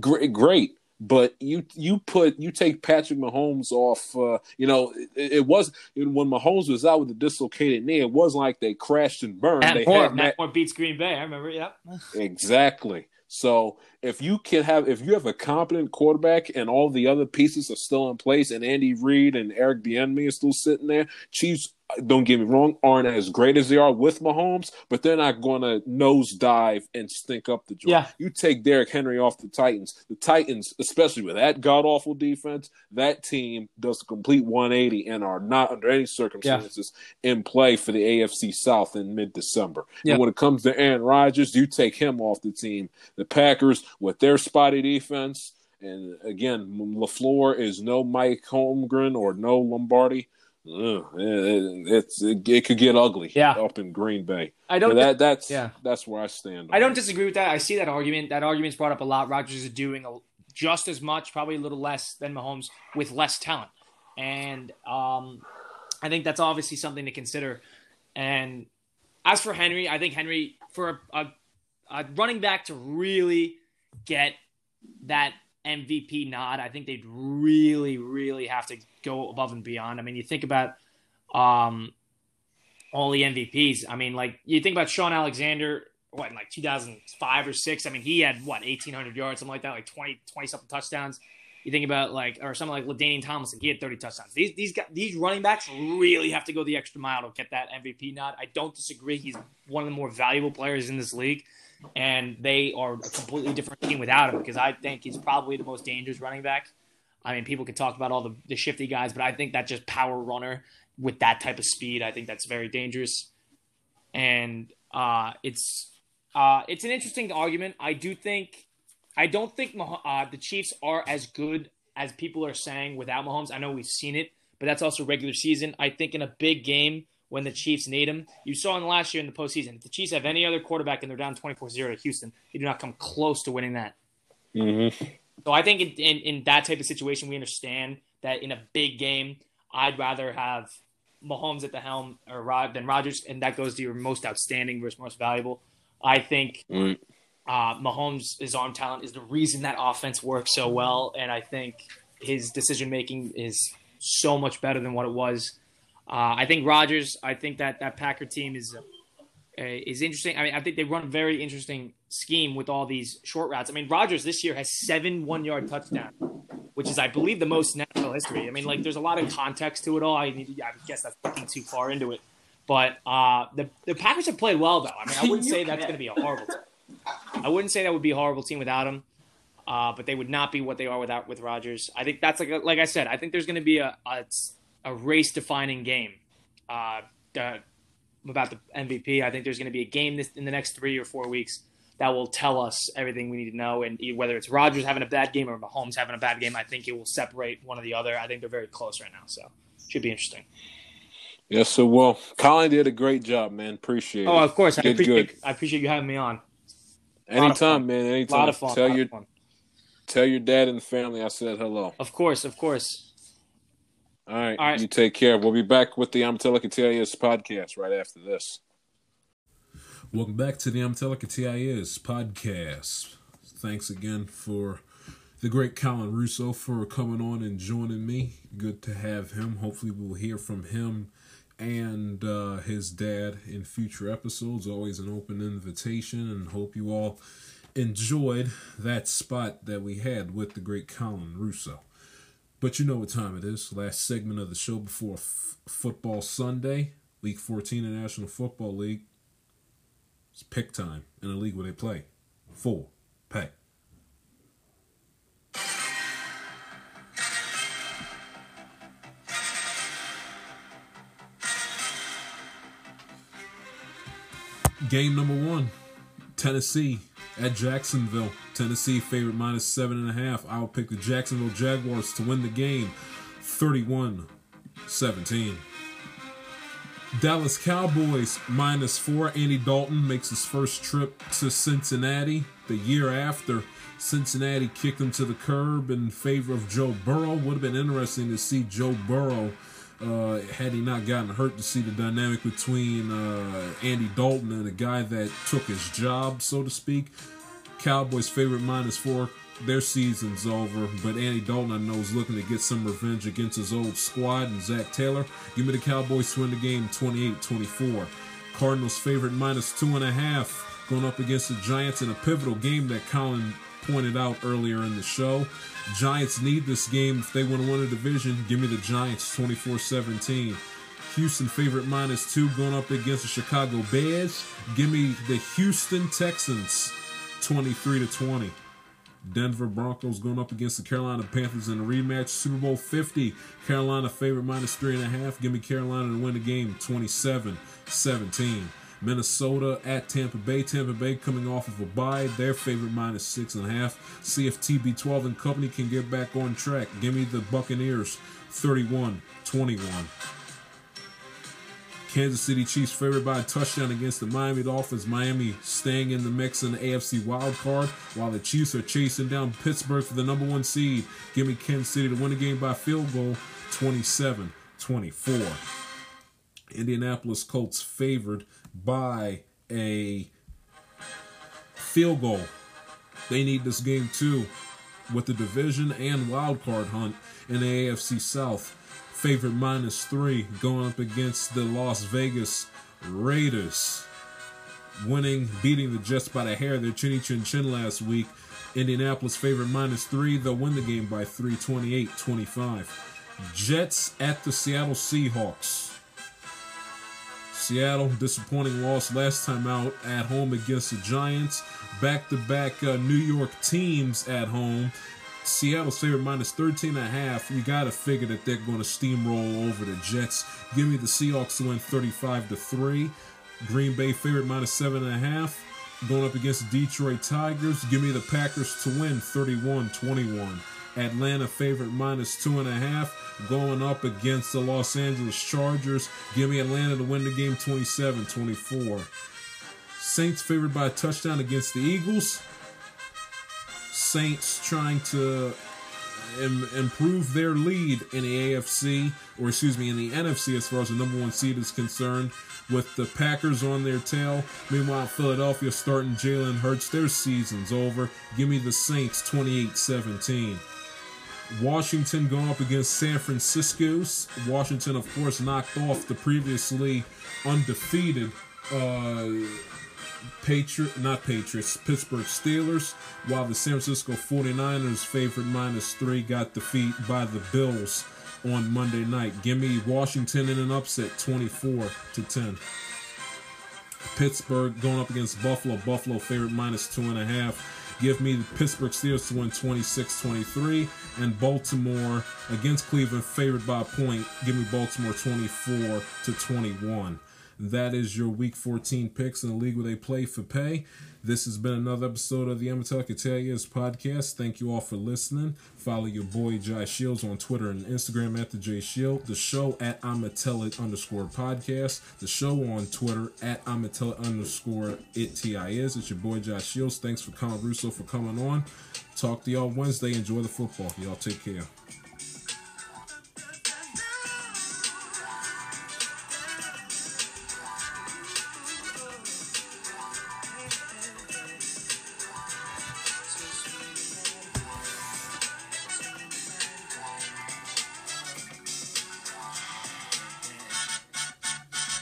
Speaker 1: Great, great. But you you put you take Patrick Mahomes off. Uh, you know it, it was when Mahomes was out with a dislocated knee. It wasn't like they crashed and burned.
Speaker 2: Matt
Speaker 1: they
Speaker 2: Moore,
Speaker 1: had
Speaker 2: Matt Moore beats Green Bay. I remember. Yeah.
Speaker 1: Exactly. So if you can have if you have a competent quarterback and all the other pieces are still in place and Andy Reid and Eric Bieniemy are still sitting there, Chiefs don't get me wrong aren't as great as they are with Mahomes, but they're not going to nosedive and stink up the joint.
Speaker 2: Yeah.
Speaker 1: You take Derrick Henry off the Titans, the Titans, especially with that god awful defense, that team does a complete 180 and are not under any circumstances in play for the AFC South in mid December.
Speaker 2: Yeah.
Speaker 1: And when it comes to Aaron Rodgers, you take him off the team. The Packers with their spotty defense, and again, Lafleur is no Mike Holmgren or no Lombardi. Ugh, it, it's it, it could get ugly
Speaker 2: Yeah.
Speaker 1: up in Green Bay.
Speaker 2: I don't.
Speaker 1: That that's
Speaker 2: yeah.
Speaker 1: that's where I stand.
Speaker 2: I don't
Speaker 1: it.
Speaker 2: disagree with that. I see that argument. That argument's brought up a lot. Rodgers is doing a, just as much, probably a little less than Mahomes with less talent, and um, I think that's obviously something to consider. And as for Henry, I think Henry for a, a, a running back to really get that MVP nod, I think they'd really, really have to go above and beyond. I mean, you think about um, all the MVPs. I mean, like you think about Shaun Alexander, what in like 2005 or six. I mean, he had what 1,800 yards, something like that, like 20, 20 something touchdowns. You think about like or something like Ladainian Tomlinson, he had 30 touchdowns. These these guys, these running backs really have to go the extra mile to get that MVP nod. I don't disagree. He's one of the more valuable players in this league, and they are a completely different team without him because I think he's probably the most dangerous running back. I mean, people can talk about all the, the shifty guys, but I think that just power runner with that type of speed, I think that's very dangerous. And uh, it's uh, it's an interesting argument. I do think I don't think uh, the Chiefs are as good as people are saying without Mahomes. I know we've seen it, but that's also regular season. I think in a big game when the Chiefs need him, you saw in the last year in the postseason, if the Chiefs have any other quarterback and they're down 24-0 to Houston, they do not come close to winning that.
Speaker 1: Mhm.
Speaker 2: So I think in, in, in that type of situation, we understand that in a big game, I'd rather have Mahomes at the helm or Rod than Rodgers, and that goes to your most outstanding versus most valuable. I think
Speaker 1: Right.
Speaker 2: uh, Mahomes' his arm talent is the reason that offense works so well, and I think his decision making is so much better than what it was. Uh, I think Rodgers. I think that that Packer team is uh, is interesting. I mean, I think they run a very interesting scheme with all these short routes. I mean, Rodgers this year has seven one yard touchdowns. which is, I believe, the most in NFL history. I mean, like, there's a lot of context to it all. I, need, I guess that's looking too far into it. But uh, the the Packers have played well, though. I mean, I wouldn't say that's going to be a horrible team. I wouldn't say that would be a horrible team without him. Uh, but they would not be what they are without with Rodgers. I think that's like like I said. I think there's going to be a a, a race defining game uh, about the MVP. I think there's going to be a game this, in the next three or four weeks that will tell us everything we need to know. And whether it's Rodgers having a bad game or Mahomes having a bad game, I think it will separate one or the other. I think they're very close right now, so should be interesting.
Speaker 1: Yes, so well, Colin did a great job, man. Appreciate
Speaker 2: oh,
Speaker 1: it.
Speaker 2: Oh, of course, I appreciate. Good. I appreciate you having me on.
Speaker 1: Anytime, man. Anytime. A lot of fun. Tell your tell your dad and the family I said hello.
Speaker 2: Of course, of course.
Speaker 1: All right. All right. You take care. We'll be back with the I'm Telling TIS podcast right after this. Welcome back to the I'm Telling TIS podcast. Thanks again for the great Colin Russo for coming on and joining me. Good to have him. Hopefully, we'll hear from him and uh, his dad in future episodes. Always an open invitation, and hope you all enjoyed that spot that we had with the great Colin Russo. But you know what time it is. Last segment of the show before f- football Sunday, Week 14 in National Football League. It's pick time in a league where they play full pay. Game number one Tennessee at Jacksonville. Tennessee favorite minus seven and a half. I'll pick the Jacksonville Jaguars to win the game 31 17. Dallas Cowboys minus four. Andy Dalton makes his first trip to Cincinnati the year after Cincinnati kicked him to the curb in favor of Joe Burrow. Would have been interesting to see Joe Burrow uh, had he not gotten hurt to see the dynamic between uh, Andy Dalton and a guy that took his job, so to speak. Cowboys' favorite minus four. Their season's over, but Andy Dalton, I know, is looking to get some revenge against his old squad and Zac Taylor. Give me the Cowboys to win the game 28 24. Cardinals' favorite minus two and a half going up against the Giants in a pivotal game that Colin pointed out earlier in the show. Giants need this game if they want to win a division. Give me the Giants 24 17. Houston favorite minus two going up against the Chicago Bears. Give me the Houston Texans 23 to 20. Denver Broncos going up against the Carolina Panthers in a rematch. Super Bowl 50. Carolina favorite minus three and a half. Give me Carolina to win the game 27 17. Minnesota at Tampa Bay. Tampa Bay coming off of a bye. Their favorite minus six and a half. See if TB12 and company can get back on track. Give me the Buccaneers 31 21. Kansas City Chiefs favored by a touchdown against the Miami Dolphins. Miami staying in the mix in the AFC wild card while the Chiefs are chasing down Pittsburgh for the number one seed. Give me Kansas City to win the game by field goal 27 24. Indianapolis Colts favored by a field goal. They need this game too with the division and wild card hunt in the AFC South. Favorite minus three going up against the Las Vegas Raiders. Winning, beating the Jets by the hair, their chinny chin chin last week. Indianapolis favorite minus three. They'll win the game by 3 28 25. Jets at the Seattle Seahawks. Seattle, disappointing loss last time out at home against the Giants. Back to back New York teams at home. Seattle's favorite minus 13 and a half. You got to figure that they're going to steamroll over the Jets. Give me the Seahawks to win 35 to 3. Green Bay favorite minus 7 and a half. Going up against the Detroit Tigers. Give me the Packers to win 31 21. Atlanta favorite minus two and a half going up against the Los Angeles Chargers. Give me Atlanta to win the game 27 24. Saints favored by a touchdown against the Eagles. Saints trying to Im- improve their lead in the AFC, or excuse me, in the NFC as far as the number one seed is concerned, with the Packers on their tail. Meanwhile, Philadelphia starting Jalen Hurts, their season's over. Give me the Saints 28 17. Washington going up against San Francisco. Washington, of course, knocked off the previously undefeated uh, Patriot, not Patriots, Pittsburgh Steelers, while the San Francisco 49ers favored minus three got defeat by the Bills on Monday night. Give me Washington in an upset, 24 to 10. Pittsburgh going up against Buffalo. Buffalo favorite minus two and a half. Give me the Pittsburgh Steelers to win 26-23. And Baltimore against Cleveland favored by a point. Give me Baltimore 24 to 21. That is your Week 14 picks in the league where they play for pay. This has been another episode of the Amateur Italians podcast. Thank you all for listening. Follow your boy Jai Shields on Twitter and Instagram at the J Shield. The show at Amatella underscore podcast. The show on Twitter at Amatella underscore it TIS. It's your boy Jai Shields. Thanks for Colin Russo for coming on. Talk to y'all Wednesday. Enjoy the football. Y'all take care.